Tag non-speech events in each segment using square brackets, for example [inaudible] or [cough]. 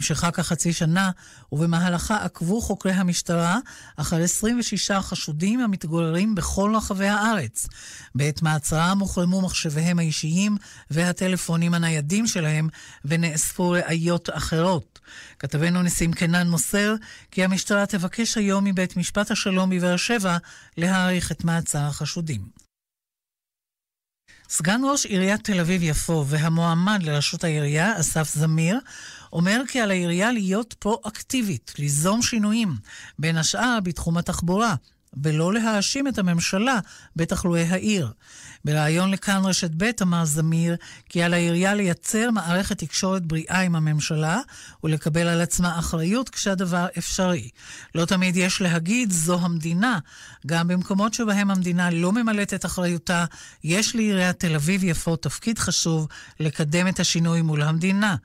נמשכה כחצי שנה, ובמהלכה עקבו חוקרי המשטרה אחר 26 חשודים המתגוררים בכל רחבי הארץ. בעת מעצרם הוחרמו מחשביהם האישיים והטלפונים הניידים שלהם, ונאספו ראיות אחרות. כתבנו ניסים קנן מוסר כי המשטרה תבקש היום מבית משפט השלום בבאר שבע להאריך את מעצר החשודים. סגן ראש עיריית תל אביב-יפו והמועמד לראשות העירייה, אסף זמיר, אומר כי על העירייה להיות פרו-אקטיבית, ליזום שינויים, בין השאר בתחום התחבורה, ולא להאשים את הממשלה בתחלואי העיר. בריאיון לכאן רשת ב' אמר זמיר כי על העירייה לייצר מערכת תקשורת בריאה עם הממשלה ולקבל על עצמה אחריות כשהדבר אפשרי. לא תמיד יש להגיד זו המדינה. גם במקומות שבהם המדינה לא ממלאת את אחריותה, יש לעיריית תל אביב-יפו תפקיד חשוב לקדם את השינוי מול המדינה.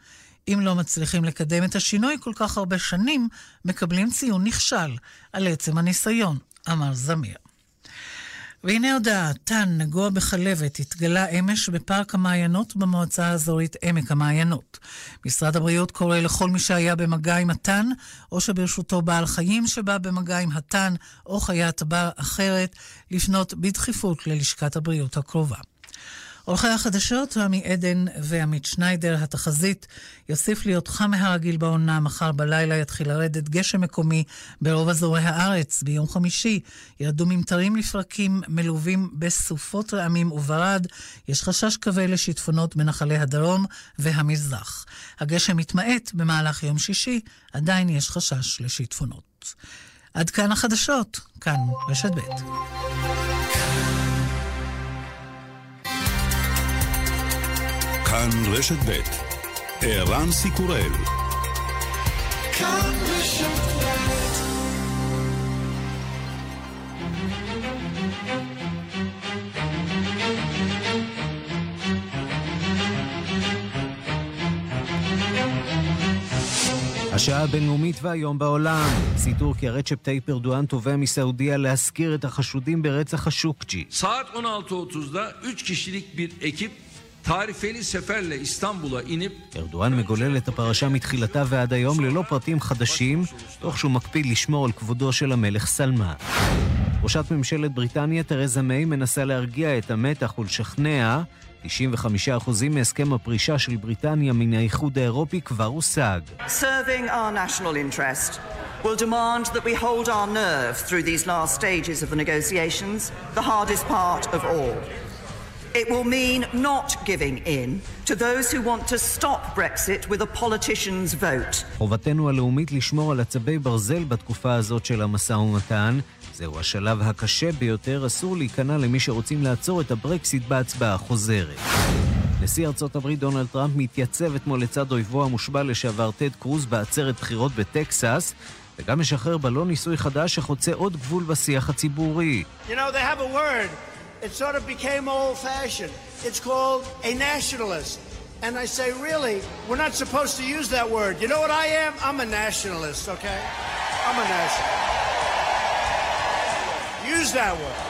אם לא מצליחים לקדם את השינוי כל כך הרבה שנים, מקבלים ציון נכשל על עצם הניסיון, אמר זמיר. והנה הודעה, תן נגוע בכלבת התגלה אמש בפארק המעיינות במועצה האזורית עמק המעיינות. משרד הבריאות קורא לכל מי שהיה במגע עם התן, או שברשותו בעל חיים שבא במגע עם התן או חיית בר אחרת, לפנות בדחיפות ללשכת הבריאות הקרובה. עורכי החדשות, רמי עדן ועמית שניידר, התחזית יוסיף להיות חם מהרגיל בעונה, מחר בלילה יתחיל לרדת גשם מקומי ברוב אזורי הארץ. ביום חמישי ירדו ממטרים לפרקים מלווים בסופות רעמים וברד. יש חשש כבד לשיטפונות בנחלי הדרום והמזרח. הגשם מתמעט במהלך יום שישי, עדיין יש חשש לשיטפונות. עד כאן החדשות, כאן רשת ב'. כאן רשת ב' ערן סיקורל כאן רשת השעה הבינלאומית והיום בעולם. כי רג'פ טאיפ ארדואן תובע מסעודיה להזכיר את החשודים ברצח חשוקג'י. Saat 16.30'da 3 kişilik bir ekip tarifeli seferle İstanbul'a inip... ארדואן מגולל את הפרשה מתחילתה ועד היום ללא פרטים חדשים, תוך שהוא מקפיד לשמור על כבודו של המלך סלמאן. ראשת ממשלת בריטניה, תרזה מיי, מנסה להרגיע את המתח ולשכנע 95% מהסכם הפרישה של בריטניה מן האיחוד האירופי כבר הושג. Serving our national interest will demand that we hold our nerve through these last stages of the negotiations, the hardest part of all. It will mean not giving in to those who want to stop Brexit with a politician's vote. חובתנו הלאומית לשמור על עצבי ברזל בתקופה הזאת של המשא ומתן. זהו השלב הקשה ביותר, אסור להיכנע למי שרוצים לעצור את הברקסיט בהצבעה חוזרת. נשיא ארצות הברית דונלד טראמפ מתייצב אתמול לצד אויבו המושבע לשעבר טד קרוז בעצרת בחירות בטקסס, וגם משחרר בלון ניסוי חדש שחוצה עוד גבול בשיח הציבורי. You know, it sort of became old fashioned. It's called a nationalist. And I say, really, we're not supposed to use that word. You know what I am? I'm a nationalist, okay? I'm a nationalist. Use that word.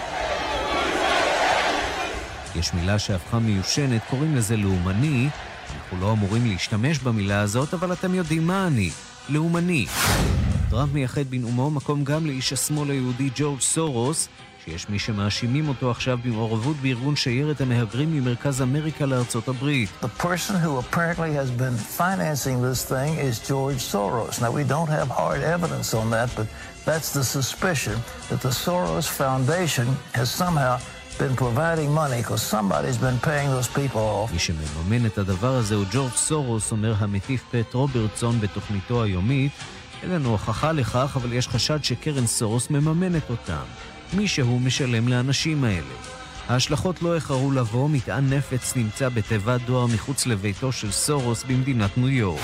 יש מילה שהפכה מיושנת, קוראים לזה לאומני. אנחנו לא אמורים להשתמש במילה הזאת, אבל אתם יודעים מה אני. לאומני. טראמפ מייחד בנאומו מקום גם לאיש השמאל היהודי ג'ורג' סורוס, שיש מי שמאשימים אותו עכשיו במעורבות בארגון שיירת המהגרים ממרכז אמריקה לארצות הברית. The person who apparently has been financing this thing is George Soros. Now we don't have hard evidence on that, but that's the suspicion that the Soros Foundation has somehow been providing money because somebody's been paying those people off. מי שמממן את הדבר הזה הוא ג'ורג' סורוס, אומר המטיף פט רוברטסון בתוכניתו היומית. אין לנו הוכחה לכך, אבל יש חשד שקרן סורוס מממנת אותם. מישהו משלם לאנשים האלה. ההשלכות לא איחרו לבוא, מטען נפץ נמצא בתיבת דואר מחוץ לביתו של סורוס במדינת ניו יורק.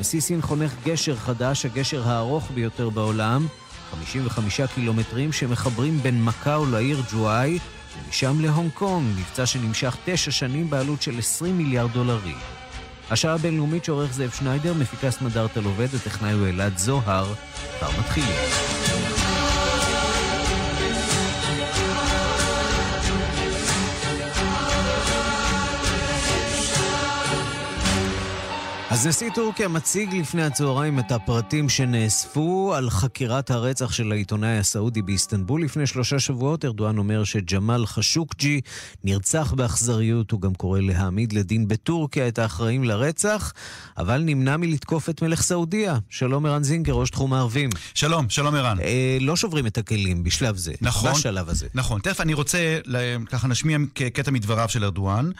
נשיא סין חונך גשר חדש, הגשר הארוך ביותר בעולם, 55 קילומטרים שמחברים בין מקאו לעיר ג'ואי, ומשם להונג קונג, מבצע שנמשך תשע שנים בעלות של 20 מיליארד דולרים. השעה הבינלאומית שעורך זאב שניידר, מפיקה סמדארטה עובד, הטכנאי הוא אלעד זוהר. כבר מתחילים. אז נשיא טורקיה מציג לפני הצהריים את הפרטים שנאספו על חקירת הרצח של העיתונאי הסעודי באיסטנבול לפני שלושה שבועות. ארדואן אומר שג'מאל חשוקג'י נרצח באכזריות, הוא גם קורא להעמיד לדין בטורקיה את האחראים לרצח, אבל נמנע מלתקוף את מלך סעודיה. שלום ערן זינגר, ראש תחום הערבים. שלום, שלום ערן. אה, לא שוברים את הכלים בשלב זה, נכון, בשלב הזה. נכון, תכף אני רוצה ככה נשמיע קטע מדבריו של ארדואן.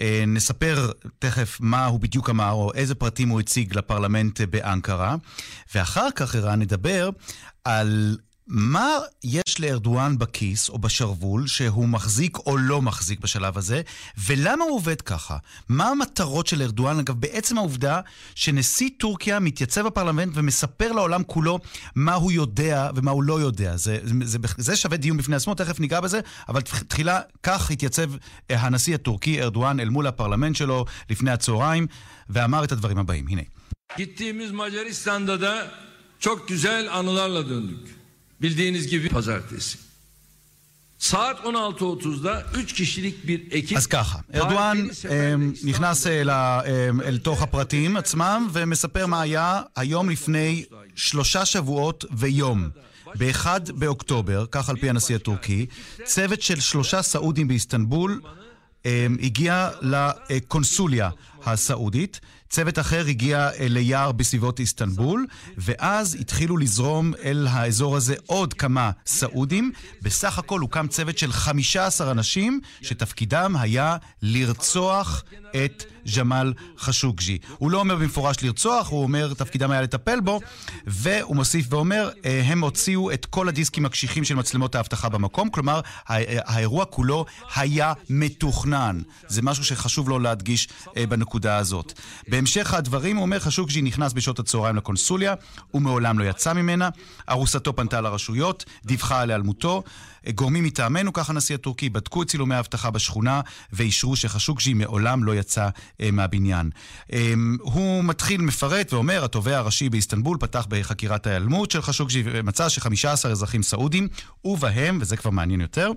אה, נספר תכף מה הוא בדיוק אמר, או איזה פרטים הוא הציג לפרלמנט באנקרה, ואחר כך, ערן, נדבר על מה יש לארדואן בכיס או בשרוול שהוא מחזיק או לא מחזיק בשלב הזה, ולמה הוא עובד ככה? מה המטרות של ארדואן? אגב, בעצם העובדה שנשיא טורקיה מתייצב בפרלמנט ומספר לעולם כולו מה הוא יודע ומה הוא לא יודע. זה, זה, זה, שווה דיון בפני עצמו, תכף ניגע בזה, אבל תחילה כך התייצב אה, הנשיא הטורקי ארדואן אל mul הפרלמנט שלו לפני הצהריים, ואמר את הדברים הבאים. הנה. Bildiğiniz gibi pazartesi. Saat 16.30'da 3 kişilik bir ekip... אז ככה, ארדואן נכנס אל, אל תוך הפרטים עצמם ומספר מה היה היום לפני שלושה שבועות ויום. ב-1 באוקטובר, כך על פי הנשיא הטורקי, צוות של שלושה סעודים באיסטנבול הגיע לקונסוליה הסעודית. צוות אחר הגיע ליער בסביבות איסטנבול, ואז התחילו לזרום אל האזור הזה עוד כמה סעודים. בסך הכל הוקם צוות של 15 אנשים, שתפקידם היה לרצוח את ג'מאל חשוקג'י. הוא לא אומר במפורש לרצוח, הוא אומר תפקידם היה לטפל בו, והוא מוסיף ואומר, הם הוציאו את כל הדיסקים הקשיחים של מצלמות האבטחה במקום, כלומר, האירוע כולו היה מתוכנן. זה משהו שחשוב לו להדגיש בנקודה הזאת. בהמשך הדברים הוא אומר, חשוקג'י נכנס בשעות הצהריים לקונסוליה, הוא מעולם לא יצא ממנה, ארוסתו פנתה לרשויות, דיווחה על היעלמותו. גורמים מטעמנו, כך הנשיא הטורקי, בדקו את צילומי האבטחה בשכונה ואישרו שחשוקג'י מעולם לא יצא אה, מהבניין. אה, הוא מתחיל, מפרט ואומר, התובע הראשי באיסטנבול פתח בחקירת ההיעלמות של חשוקג'י ומצא ש-15 אזרחים סעודים, ובהם, וזה כבר מעניין יותר,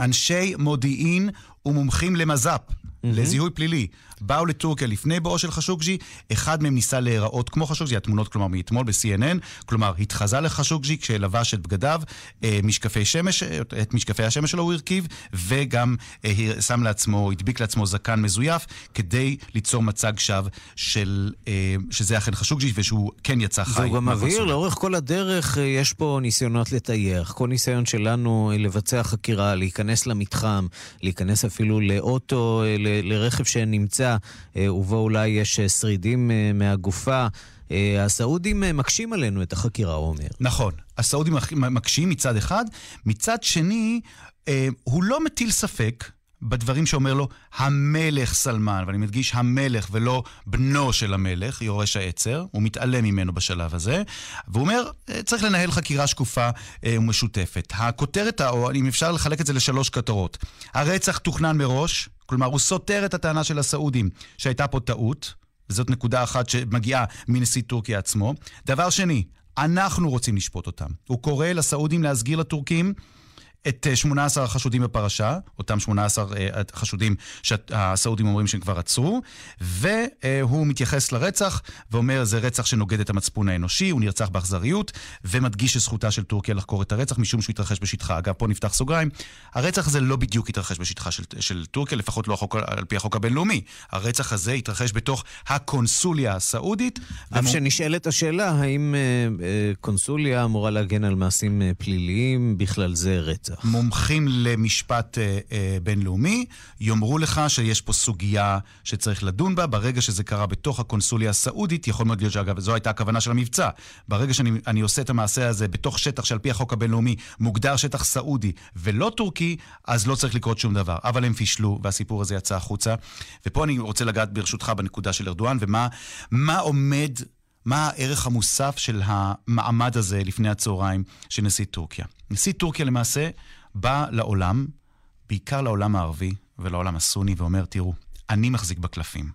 אנשי מודיעין ומומחים למז"פ. לזיהוי פלילי, באו לטורקיה לפני בואו של חשוקג'י, אחד מהם ניסה להיראות כמו חשוקג'י, התמונות כלומר מאתמול ב-CNN, כלומר התחזה לחשוקג'י כשלבש את בגדיו, אה, משקפי שמש, את משקפי השמש שלו הוא הרכיב, וגם אה, שם לעצמו, הדביק לעצמו זקן מזויף, כדי ליצור מצג שווא של, אה, שזה אכן חשוקג'י ושהוא כן יצא חי. והוא גם מבהיר, לאורך כל הדרך יש פה ניסיונות לטייח. כל ניסיון שלנו לבצע חקירה, להיכנס למתחם, להיכנס אפילו לאוטו, ל- לרכב שנמצא אה, ובו אולי יש אה, שרידים אה, מהגופה. הסעודים מקשים עלינו את החקירה, הוא אומר. נכון, הסעודים מקשים מצד אחד, מצד שני, הוא לא מטיל ספק בדברים שאומר לו המלך סלמן, ואני מדגיש המלך ולא בנו של המלך, יורש העצר, הוא מתעלם ממנו בשלב הזה, והוא אומר, צריך לנהל חקירה שקופה ומשותפת. הכותרת, או אם אפשר לחלק את זה לשלוש כותרות, הרצח תוכנן מראש, כלומר, הוא סותר את הטענה של הסעודים שהייתה פה טעות, וזאת נקודה אחת שמגיעה מנשיא טורקיה עצמו. דבר שני, אנחנו רוצים לשפוט אותם. הוא קורא לסעודים להסגיר לטורקים את 18 אה, החשודים בפרשה, אותם 18 אה, חשודים שהסעודים אומרים שהם כבר עצרו, והוא מתייחס לרצח ואומר זה רצח שנוגד את המצפון האנושי, הוא נרצח באכזריות, ומדגיש שזכותה של טורקיה לחקור את הרצח משום שהוא התרחש בשטחה. אגב, פה נפתח סוגריים, הרצח הזה לא בדיוק התרחש בשטחה של, של טורקיה, לפחות לא החוק, על פי החוק הבינלאומי. הרצח הזה התרחש בתוך הקונסוליה הסעודית. אף. שנשאלת השאלה, האם אה, אה, קונסוליה אמורה להגן על מעשים אה, פליליים, בכלל זה רצח. רצח. מומחים למשפט אה, אה, בינלאומי יאמרו לך שיש פה סוגיה שצריך לדון בה. ברגע שזה קרה בתוך הקונסוליה הסעודית, יכול מאוד להיות שאגב, זו הייתה הכוונה של המבצע. ברגע שאני עושה את המעשה הזה בתוך שטח שעל פי החוק הבינלאומי מוגדר שטח סעודי ולא טורקי, אז לא צריך לקרות שום דבר. אבל הם פישלו, והסיפור הזה יצא החוצה. ופה אני רוצה לגעת ברשותך בנקודה של ארדואן, ומה עומד... מה הערך המוסף של המעמד הזה לפני הצהריים של נשיא טורקיה. נשיא טורקיה למעשה בא לעולם, בעיקר לעולם הערבי ולעולם הסוני, ואומר, תראו, אני מחזיק בקלפים.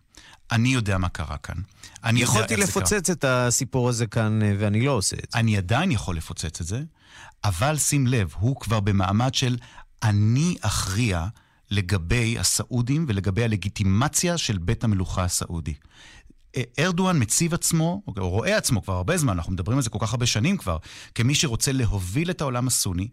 אני יודע מה קרה כאן. אני יכולתי לפוצץ את הסיפור הזה כאן, אה, ואני לא עושה את זה. אני עדיין יכול לפוצץ את זה, אבל שים לב, הוא כבר במעמד של אני אכריע לגבי הסעודים ולגבי הלגיטימציה של בית המלוכה הסעודי. ארדואן מציב עצמו, או רואה עצמו כבר הרבה זמן, אנחנו מדברים על זה כל כך הרבה שנים כבר, כמי שרוצה להוביל את העולם הסוני.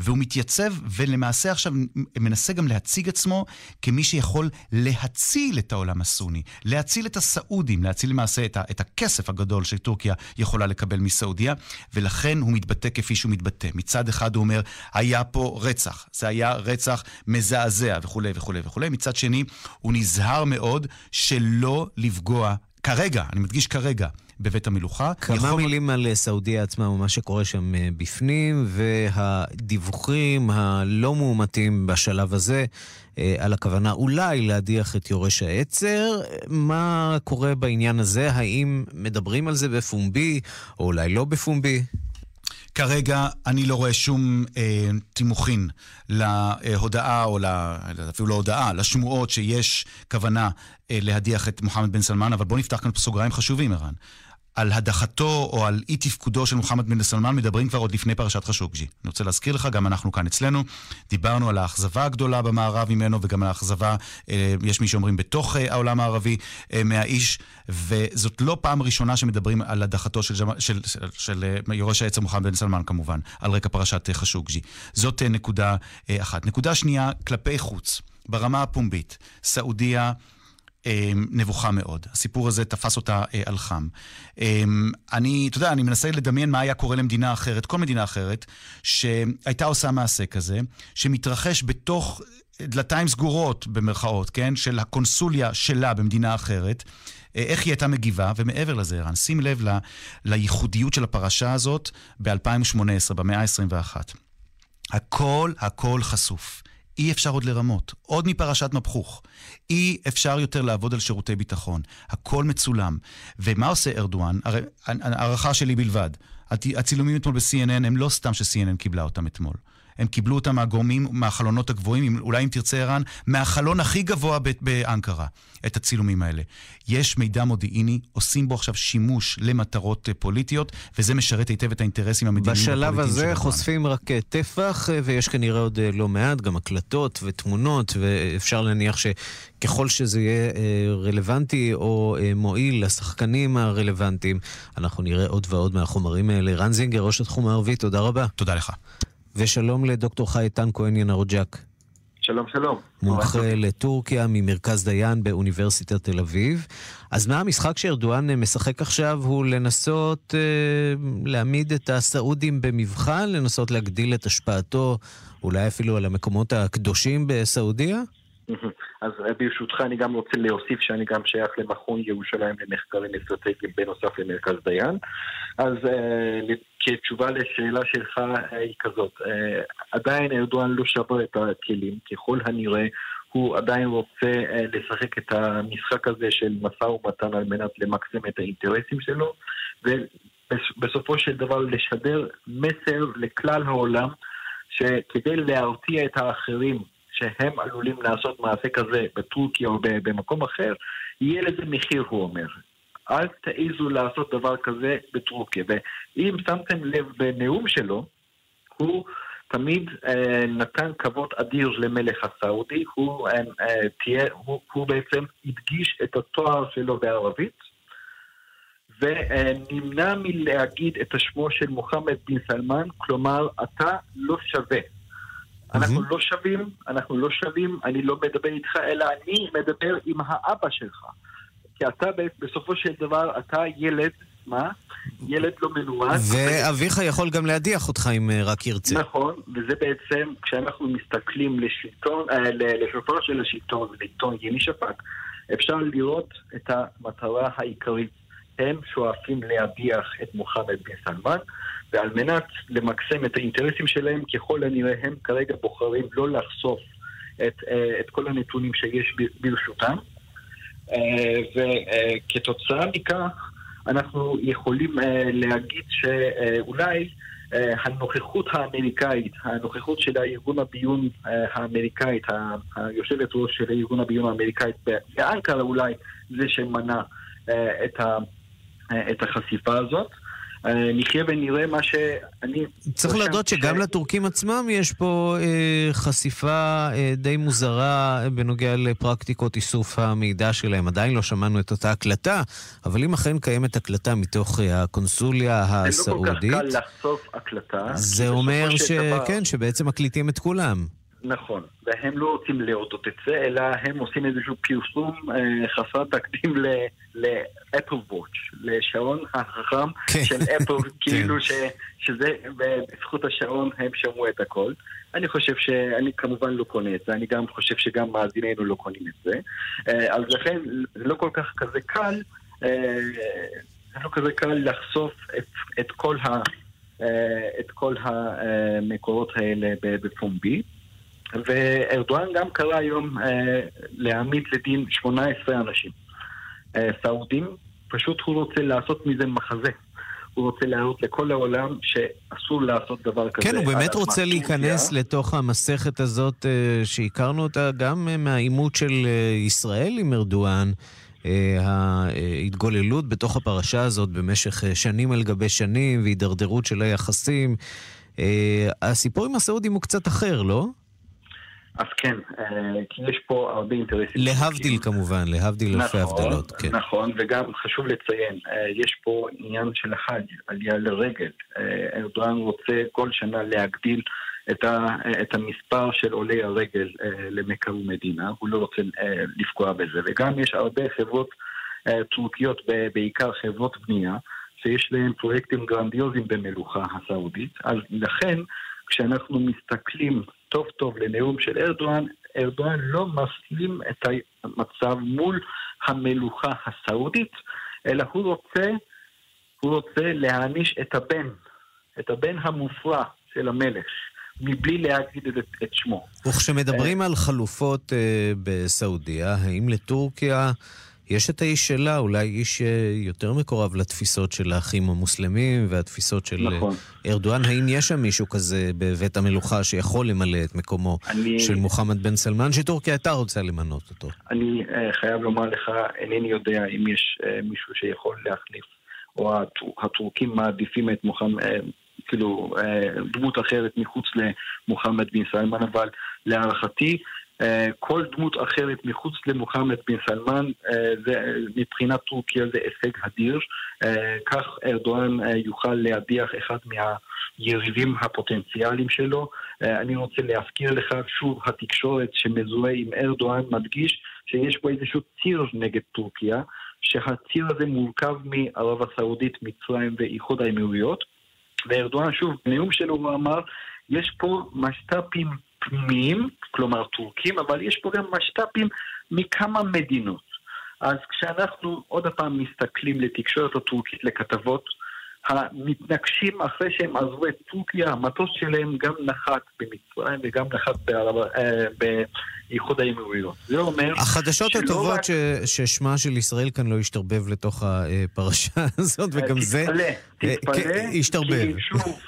והוא מתייצב ולמעשה עכשיו מנסה גם להציג עצמו כמי שיכול להציל את העולם הסוני, להציל את הסעודים, להציל למעשה את, את הכסף הגדול שטורקיה יכולה לקבל מסעודיה, ולכן הוא מתבטא כפי שהוא מתבטא. מצד אחד הוא אומר, היה פה רצח, זה היה רצח מזעזע וכולי וכולי וכולי. מצד שני, הוא נזהר מאוד שלא לפגוע כרגע, אני מדגיש כרגע, בבית המלוכה. כמה יכול... מילים על סעודיה עצמה ומה שקורה שם אה, בפנים, והדיווחים הלא מאומתים בשלב הזה אה, על הכוונה אולי להדיח את יורש העצר. מה קורה בעניין הזה? האם מדברים על זה בפומבי, או אולי לא בפומבי? כרגע אני לא רואה שום אה, תימוכין להודעה, או לה, אפילו לא הודעה, לשמועות שיש כוונה אה, להדיח את מוחמד בן סלמן, אבל בואו נפתח כאן סוגריים חשובים, ערן. על הדחתו או על אי תפקודו של מוחמד בן סלמן מדברים כבר עוד לפני פרשת חשוקג'י. אני רוצה להזכיר לך, גם אנחנו כאן אצלנו, דיברנו על האכזבה הגדולה במערב ממנו וגם על האכזבה, אה, יש מי שאומרים, בתוך אה, העולם הערבי אה, מהאיש, וזאת לא פעם ראשונה שמדברים על הדחתו של, של, של, של, של יורש העצר מוחמד בן סלמן כמובן, על רקע פרשת חשוקג'י. זאת נקודה אחת. נקודה שנייה, כלפי חוץ, ברמה הפומבית, סעודיה... אמ, נבוכה מאוד. הסיפור הזה תפס אותה אה, על חם. אמ, אני, אתה יודע, אני מנסה לדמיין מה היה קורה למדינה אחרת, כל מדינה אחרת, שהייתה עושה מעשה כזה, שמתרחש בתוך דלתיים סגורות, במרכאות, כן? של הקונסוליה שלה במדינה אחרת. אה, איך היא הייתה מגיבה, ומעבר לזה, ערן, שים לב ל, לייחודיות של הפרשה הזאת ב-2018, במאה ה-21. הכל, הכל חשוף. אי אפשר עוד לרמות. עוד מפרשת מבחוך. אי אפשר יותר לעבוד על שירותי ביטחון. הכל מצולם. ומה עושה ארדואן? הרי, הערכה שלי בלבד. הצילומים אתמול ב-CNN הם לא סתם ש-CNN קיבלה אותם אתמול. הם קיבלו אותם מהגורמים, מהחלונות הגבוהים, אולי אם תרצה ערן, מהחלון הכי גבוה באנקרה, את הצילומים האלה. יש מידע מודיעיני, עושים בו עכשיו שימוש למטרות אה, פוליטיות, וזה משרת היטב את האינטרסים המדיניים בשלב הזה חושפים רק אה, טפח, אה, ויש כנראה עוד לא מעט, גם הקלטות ותמונות, ואפשר להניח שככל שזה יהיה רלוונטי או מועיל לשחקנים הרלוונטיים, אנחנו נראה עוד ועוד מהחומרים האלה. רן זינגר, ראש התחום הערבי, תודה רבה. תודה לך. ושלום לדוקטור חי איתן כהן ינרוג'ק. שלום, שלום. מומחה לטורקיה ממרכז דיין באוניברסיטת תל אביב. אז מה המשחק שארדואן משחק עכשיו הוא לנסות אה, להעמיד את הסעודים במבחן, לנסות להגדיל את השפעתו, אולי אפילו על המקומות הקדושים בסעודיה? [laughs] אז ברשותך אני גם רוצה להוסיף שאני גם שייך למכון ירושלים למחקרים אסטרטגיים בנוסף למרכז דיין. אז uh, כתשובה לשאלה שלך uh, היא כזאת, עדיין ארדואן לא שבר את הכלים, ככל הנראה הוא עדיין רוצה לשחק את המשחק הזה של משא ומתן על מנת למקסם את האינטרסים שלו, ובסופו של דבר לשדר מסר לכלל העולם שכדי להרתיע את האחרים שהם עלולים לעשות מעשה כזה בטורקיה או במקום אחר, יהיה לזה מחיר, הוא אומר. אל תעיזו לעשות דבר כזה בטורקיה. ואם שמתם לב בנאום שלו, הוא תמיד אה, נתן כבוד אדיר למלך הסעודי, הוא, אה, אה, תהיה, הוא, הוא בעצם הדגיש את התואר שלו בערבית, ונמנע מלהגיד את השמו של מוחמד בן סלמן, כלומר, אתה לא שווה. אנחנו לא שווים, אנחנו לא שווים, אני לא מדבר איתך, אלא אני מדבר עם האבא שלך. כי אתה בסופו של דבר, אתה ילד, מה? ילד לא מנוהל. ואביך יכול גם להדיח אותך אם אה, רק ירצה. נכון, וזה בעצם, כשאנחנו מסתכלים לשלטון, אה, לשופר של השלטון, לעיתון ימי שפק, אפשר לראות את המטרה העיקרית. הם שואפים להדיח את מוחמד בן סלמן, ועל מנת למקסם את האינטרסים שלהם, ככל הנראה הם כרגע בוחרים לא לחשוף את, אה, את כל הנתונים שיש ברשותם. אה, וכתוצאה מכך, אנחנו יכולים אה, להגיד שאולי הנוכחות האמריקאית, הנוכחות של הארגון הביון האמריקאית, היושבת ראש של הארגון הביון האמריקאית באנקרה אולי, זה שמנע את, ה, את החשיפה הזאת. אה, נחיה ונראה מה שאני... צריך להודות שגם לטורקים עצמם יש פה אה, חשיפה אה, די מוזרה בנוגע לפרקטיקות איסוף המידע שלהם. עדיין לא שמענו את אותה הקלטה, אבל אם אכן קיימת הקלטה מתוך אה, הקונסוליה הסעודית... זה לא כל כך קל לחשוף הקלטה. זה אומר ש... דבר... כן, שבעצם מקליטים את כולם. נכון, והם לא רוצים להודות את זה, אלא הם עושים איזשהו פרסום אה, חסר תקדים לאפל וואץ', לשעון החכם כן. של אפל, [laughs] כן. כאילו ש, שזה, בזכות השעון הם שמעו את הכל. אני חושב שאני כמובן לא קונה את זה, אני גם חושב שגם מאזיננו לא קונים את זה. אה, אז לכן זה לא כל כך כזה קל, אה, זה לא כזה קל לחשוף את, את כל ה... אה, את כל המקורות האלה בפומבי. וארדואן גם קרא היום אה, להעמיד לדין 18 אנשים אה, סעודים, פשוט הוא רוצה לעשות מזה מחזה. הוא רוצה להראות לכל העולם שאסור לעשות דבר כזה. כן, הוא באמת רוצה להיכנס לתוך המסכת הזאת אה, שהכרנו אותה גם מהעימות של ישראל עם ארדואן. ההתגוללות בתוך הפרשה הזאת במשך שנים על גבי שנים והידרדרות של היחסים. הסיפור עם הסעודים הוא קצת אחר, לא? אז כן, אה, כי יש פה הרבה אינטרסים. להבדיל כמובן, להבדיל אלפי נכון, הבדלות, כן. נכון, וגם חשוב לציין, אה, יש פה עניין של החג, עלייה לרגל. אה, ארדואן רוצה כל שנה להגדיל את, ה, את המספר של עולי הרגל למכה ומדינה, הוא לא רוצה לפגוע בזה. וגם יש הרבה חברות טורקיות, בעיקר חברות בנייה, שיש להן פרויקטים גרנדיוזיים במלוכה הסעודית, אז לכן כשאנחנו מסתכלים טוב טוב לנאום של ארדואן, ארדואן לא מסלים את המצב מול המלוכה הסעודית, אלא הוא רוצה, הוא רוצה להעניש את הבן, את הבן המופרע של המלך. מבלי להגיד את, את שמו. וכשמדברים על חלופות uh, בסעודיה, האם לטורקיה יש את האיש שלה, אולי איש אה, יותר מקורב לתפיסות של האחים המוסלמים והתפיסות של אה, נכון. ארדואן. האם יש שם מישהו כזה בבית המלוכה שיכול למלא את מקומו אני... של מוחמד בן סלמן, שטורקיה הייתה רוצה למנות אותו? אני uh, חייב לומר לך, אינני יודע אם יש uh, מישהו שיכול להחליף, או הטור, הטורקים מעדיפים את מוחמד... Uh, כאילו דמות אחרת מחוץ למוחמד בן סלמן, אבל להערכתי כל דמות אחרת מחוץ למוחמד בן סלמן, אה, מבחינת טורקיה זה הישג אדיר. אה, כך ארדואן יוכל להדיח אחד מהיריבים הפוטנציאליים שלו. אני רוצה להזכיר לך שוב, התקשורת שמזוהה עם ארדואן מדגיש שיש פה איזשהו ציר נגד טורקיה, שהציר הזה מורכב מערב הסעודית, מצרים ואיחוד האמירויות. וארדואן שוב, בנאום שלו הוא אמר, יש פה משת"פים פנימיים, כלומר טורקים, אבל יש פה גם משת"פים מכמה מדינות. אז כשאנחנו עוד פעם מסתכלים לתקשורת הטורקית, לכתבות, המתנגשים אחרי שהם עזבו את טורקיה, המטוס שלהם גם נחת במצרים וגם נחת אה, באיחוד האמירויות. זה אומר... החדשות הטובות רק... ש... ששמה של ישראל כאן לא ישתרבב לתוך הפרשה [laughs] הזאת, וגם תתפלא, זה... תתפלא, תתפלא, אה, ישתרבב. כי שוב,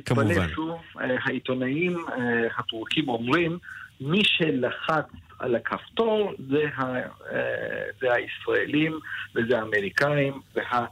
תתפלא שוב, אה, העיתונאים אה, הטורקים אומרים, מי שלחץ על הכפתור זה, ה, אה, זה הישראלים וזה האמריקאים וה...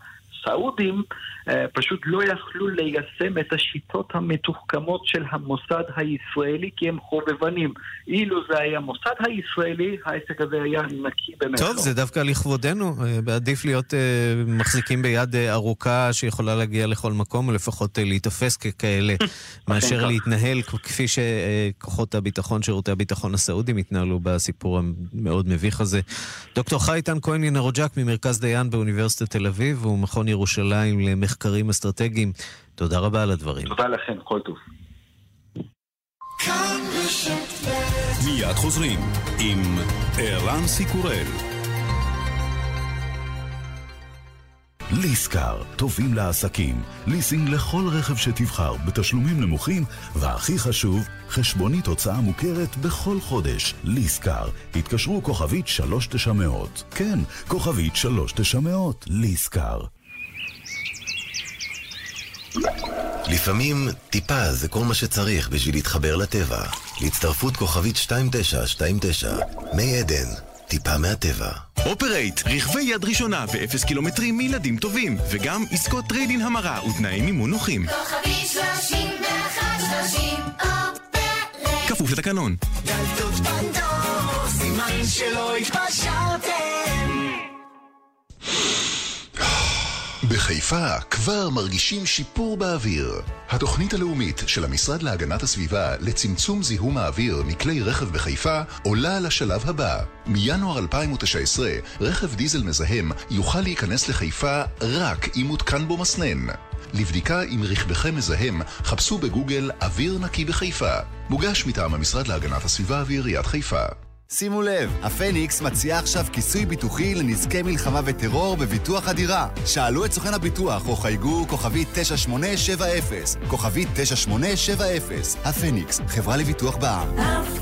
אה, פשוט לא יכלו ליישם את השיטות המתוחכמות של המוסד הישראלי כי הם חובבנים. אילו זה היה המוסד הישראלי, העסק הזה היה נקי במרכאות. טוב, זה דווקא לכבודנו. אה, עדיף להיות אה, מחזיקים ביד ארוכה שיכולה להגיע לכל מקום, או לפחות להיתפס ככאלה, [laughs] מאשר להתנהל כפי שכוחות הביטחון, שירותי הביטחון הסעודים התנהלו בסיפור המאוד מביך הזה. דוקטור חייטן כהן ינרוג'ק ממרכז דיין באוניברסיטת תל אביב, ומכון ירושלים למחקרים אסטרטגיים. תודה רבה על הדברים. תודה לכם, כל טוב. מיד חוזרים עם ערן סיקורל. ליסקר, טובים לעסקים, ליסינג לכל רכב שתבחר בתשלומים נמוכים, והכי חשוב, חשבונית הוצאה מוכרת בכל חודש. ליסקר, התקשרו כוכבית 3900. כן, כוכבית 3900, ליסקר. לפעמים טיפה זה כל מה שצריך בשביל להתחבר לטבע. להצטרפות כוכבית 2929, מי עדן, טיפה מהטבע. אופרייט, רכבי יד ראשונה ואפס קילומטרים מילדים טובים, וגם עסקות trade-in המרה ותנאי מימון נוחים. כוכבי 3130 אופרייט. כפוף לתקנון. דלתות פנדור, סימן שלא התפשרתם. בחיפה כבר מרגישים שיפור באוויר. התוכנית הלאומית של המשרד להגנת הסביבה לצמצום זיהום האוויר מכלי רכב בחיפה עולה לשלב הבא. מינואר 2019, רכב דיזל מזהם יוכל להיכנס לחיפה רק אם מותקן בו מסנן. לבדיקה אם רכבכם מזהם, חפשו בגוגל אוויר נקי בחיפה. מוגש מטעם המשרד להגנת הסביבה ועיריית חיפה. שימו לב, הפניקס מציע עכשיו כיסוי ביטוחי לנזקי מלחמה וטרור בביטוח הדירה. שאלו את סוכן הביטוח או חייגו כוכבית 9870, כוכבית 9870. הפניקס, חברה לביטוח בע"מ.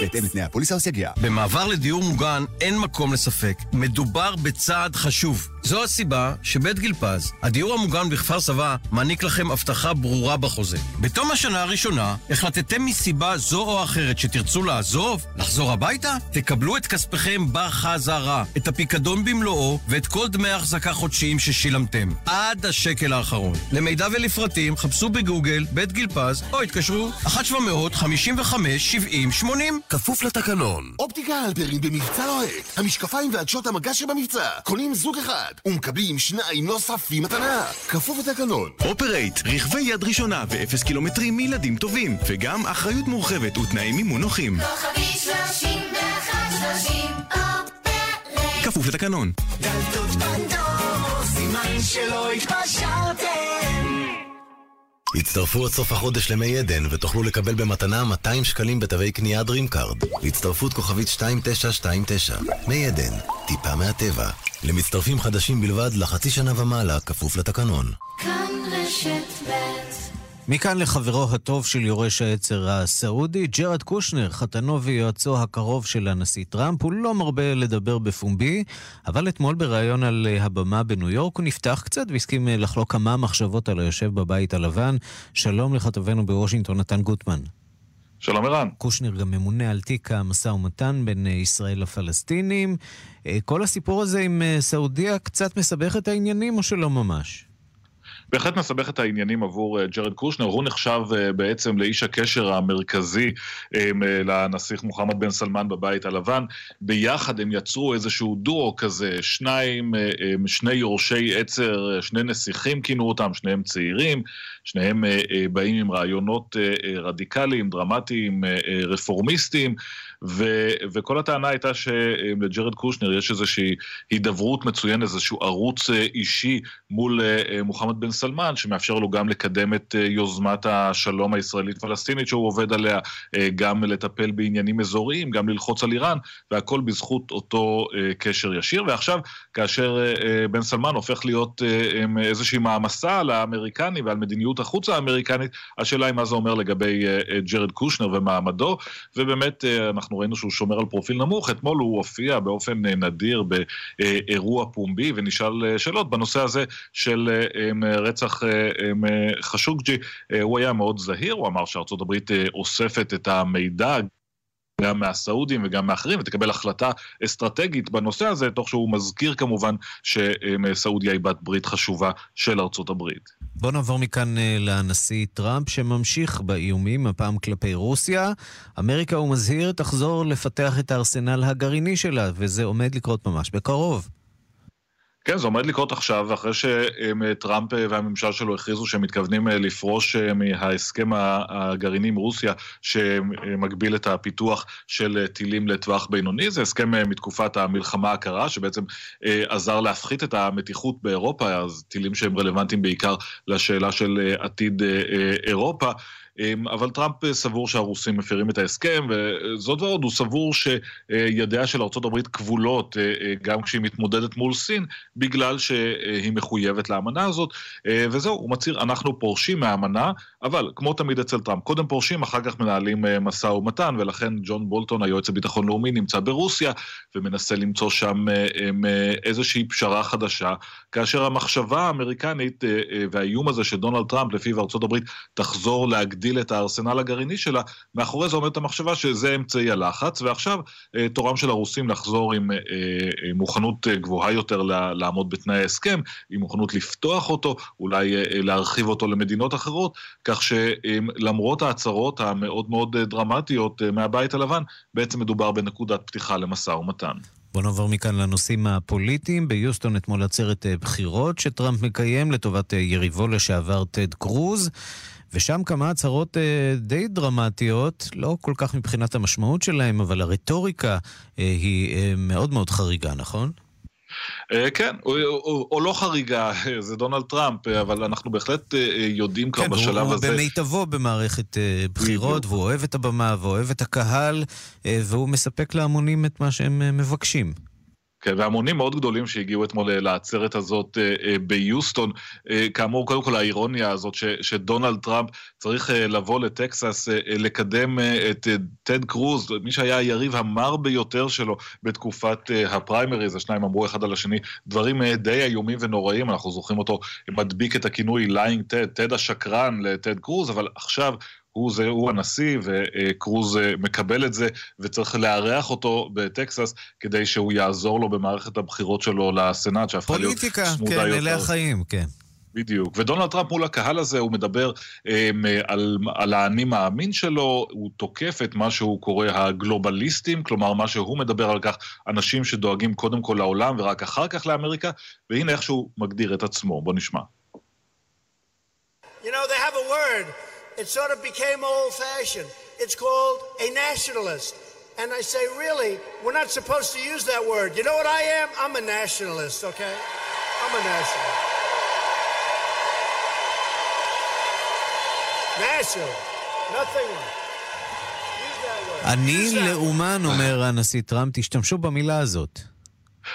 בהתאם לתנאי הפוליסה או סייגיה. במעבר לדיור מוגן אין מקום לספק. מדובר בצעד חשוב. זו הסיבה שבית גיל פז, הדיור המוגן בכפר סבא, מעניק לכם הבטחה ברורה בחוזה. בתום השנה הראשונה, החלטתם מסיבה זו או אחרת שתרצו לעזוב, לחזור הביתה, תקבלו את כספיכם בחזרה, את הפיקדון במלואו ואת כל דמי ההחזקה חודשיים ששילמתם, עד השקל האחרון. למידע ולפרטים, חפשו בגוגל בית גיל פז, או התקשרו 1-755-70-80. כפוף לתקנון. אופטיקה הלפרין במבצע לוהט. המשקפיים ועדשות המגע שבמבצע. קונים זוג אחד ומקבלים שניים נוספים מתנה. כפוף לתקנון. אופרייט, רכבי יד ראשונה ואפס קילומטרים מילדים טובים, וגם אחריות מורחבת ותנאי מימון נוחים. כוכבי 3130 אופרייט. כפוף לתקנון. דלתות פנדור, סימן שלא התפשרתם. הצטרפו עד סוף החודש למי עדן ותוכלו לקבל במתנה 200 שקלים בתווי קנייה DreamCard. הצטרפות כוכבית 2929. מי עדן, טיפה מהטבע. למצטרפים חדשים בלבד לחצי שנה ומעלה, כפוף לתקנון. כאן רשת ב' מכאן לחברו הטוב של יורש העצר הסעודי, ג'רד קושנר, חתנו ויועצו הקרוב של הנשיא טראמפ. הוא לא מרבה לדבר בפומבי, אבל אתמול בריאיון על הבמה בניו יורק הוא נפתח קצת והסכים לחלוק כמה מחשבות על היושב בבית הלבן. שלום לכתבנו בוושינגטון, נתן גוטמן. שלום ערן. קושנר גם ממונה על תיק המשא ומתן בין ישראל לפלסטינים. כל הסיפור הזה עם סעודיה קצת מסבך את העניינים או שלא ממש? בהחלט מסבך את העניינים עבור ג'רד קושנר, הוא נחשב בעצם לאיש הקשר המרכזי לנסיך מוחמד בן סלמן בבית הלבן. ביחד הם יצרו איזשהו דואו כזה, שניים, שני יורשי עצר, שני נסיכים כינו אותם, שניהם צעירים, שניהם באים עם רעיונות רדיקליים, דרמטיים, רפורמיסטיים. ו- וכל הטענה הייתה שלג'רד קושנר יש איזושהי הידברות מצוינת, איזשהו ערוץ אישי מול מוחמד בן סלמן, שמאפשר לו גם לקדם את יוזמת השלום הישראלית-פלסטינית שהוא עובד עליה, גם לטפל בעניינים אזוריים, גם ללחוץ על איראן, והכל בזכות אותו קשר ישיר. ועכשיו, כאשר בן סלמן הופך להיות איזושהי מעמסה על האמריקני ועל מדיניות החוץ האמריקנית, השאלה היא מה זה אומר לגבי ג'רד קושנר ומעמדו, ובאמת אנחנו ראינו שהוא שומר על פרופיל נמוך, אתמול הוא הופיע באופן נדיר באירוע פומבי ונשאל שאלות בנושא הזה של רצח חשוקג'י, הוא היה מאוד זהיר, הוא אמר שארצות הברית אוספת את המידע גם מהסעודים וגם מאחרים, ותקבל החלטה אסטרטגית בנושא הזה, תוך שהוא מזכיר כמובן שסעודיה היא בת ברית חשובה של ארצות הברית. בוא נעבור מכאן לנשיא טראמפ, שממשיך באיומים, הפעם כלפי רוסיה. אמריקה, הוא מזהיר, תחזור לפתח את הארסנל הגרעיני שלה, וזה עומד לקרות ממש בקרוב. כן, זה עומד לקרות עכשיו, אחרי שטראמפ והממשל שלו הכריזו שהם מתכוונים לפרוש מההסכם הגרעיני עם רוסיה, שמגביל את הפיתוח של טילים לטווח בינוני. זה הסכם מתקופת המלחמה הקרה, שבעצם עזר להפחית את המתיחות באירופה, אז טילים שהם רלוונטיים בעיקר לשאלה של עתיד אירופה. אבל טראמפ סבור שהרוסים מפרים את ההסכם, וזאת ועוד, הוא סבור שידיה של ארה"ב כבולות גם כשהיא מתמודדת מול סין, בגלל שהיא מחויבת לאמנה הזאת, וזהו, הוא מצהיר, אנחנו פורשים מהאמנה, אבל כמו תמיד אצל טראמפ, קודם פורשים, אחר כך מנהלים משא ומתן, ולכן ג'ון בולטון, היועץ לביטחון לאומי, נמצא ברוסיה, ומנסה למצוא שם איזושהי פשרה חדשה, כאשר המחשבה האמריקנית והאיום הזה של דונלד טראמפ, לפיו ארה"ב תחזור להגדיר להגדיל את הארסנל הגרעיני שלה, מאחורי זה עומדת המחשבה שזה אמצעי הלחץ, ועכשיו אה, תורם של הרוסים לחזור עם אה, אה, מוכנות אה, גבוהה יותר לעמוד בתנאי ההסכם, עם מוכנות לפתוח אותו, אולי אה, אה, להרחיב אותו למדינות אחרות, כך שלמרות ההצהרות המאוד מאוד אה, דרמטיות אה, מהבית הלבן, בעצם מדובר בנקודת פתיחה למשא ומתן. בוא נעבור מכאן לנושאים הפוליטיים. ביוסטון אתמול עצרת אה, בחירות שטראמפ מקיים לטובת יריבו לשעבר טד קרוז. ושם כמה הצהרות די דרמטיות, לא כל כך מבחינת המשמעות שלהם, אבל הרטוריקה היא מאוד מאוד חריגה, נכון? אה, כן, או, או, או לא חריגה, [laughs] זה דונלד טראמפ, אבל אנחנו בהחלט אה, אה, יודעים כבר כן, בשלב הוא, הזה... הוא במיטבו במערכת בחירות, והוא אוהב את הבמה ואוהב את הקהל, והוא מספק להמונים את מה שהם מבקשים. כן, והמונים מאוד גדולים שהגיעו אתמול אה, לעצרת הזאת אה, אה, ביוסטון. כאמור, קודם כל האירוניה הזאת ש, שדונלד טראמפ צריך לבוא לטקסס, לקדם את טד קרוז, מי שהיה היריב המר ביותר שלו בתקופת הפריימריז, השניים אמרו אחד על השני דברים די איומים ונוראים, אנחנו זוכרים אותו מדביק את הכינוי Lyin' Ted, טד השקרן לטד קרוז, אבל עכשיו הוא, זה, הוא הנשיא, וקרוז אה, מקבל את זה, וצריך לארח אותו בטקסס כדי שהוא יעזור לו במערכת הבחירות שלו לסנאט, שהפכה להיות פוליטיקה, צמודה כן, יותר. אלה החיים, כן. בדיוק. ודונלד טראמפ מול הקהל הזה, הוא מדבר um, על, על האני מאמין שלו, הוא תוקף את מה שהוא קורא הגלובליסטים, כלומר, מה שהוא מדבר על כך, אנשים שדואגים קודם כל לעולם ורק אחר כך לאמריקה, והנה איך שהוא מגדיר את עצמו. בוא נשמע. You know, they have a word. It sort of became old fashioned. It's called a nationalist. And I say, really, we're not supposed to use that word. You know what I am? I'm a nationalist, okay? I'm a nationalist. Nationalist. Nothing wrong. אני. לאומן, אומר הנשיא טראמפ, תשתמשו במילה הזאת.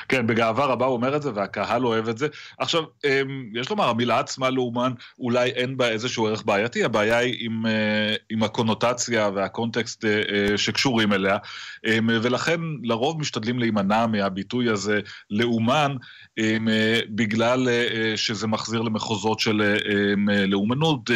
כן, בגאווה רבה הוא אומר את זה, והקהל אוהב את זה. עכשיו, אמ, יש לומר, המילה עצמה לאומן, אולי אין בה איזשהו ערך בעייתי, הבעיה היא עם, אה, עם הקונוטציה והקונטקסט אה, אה, שקשורים אליה, אמ, ולכן לרוב משתדלים להימנע מהביטוי הזה לאומן, אמ, בגלל שזה מחזיר למחוזות של לאומנות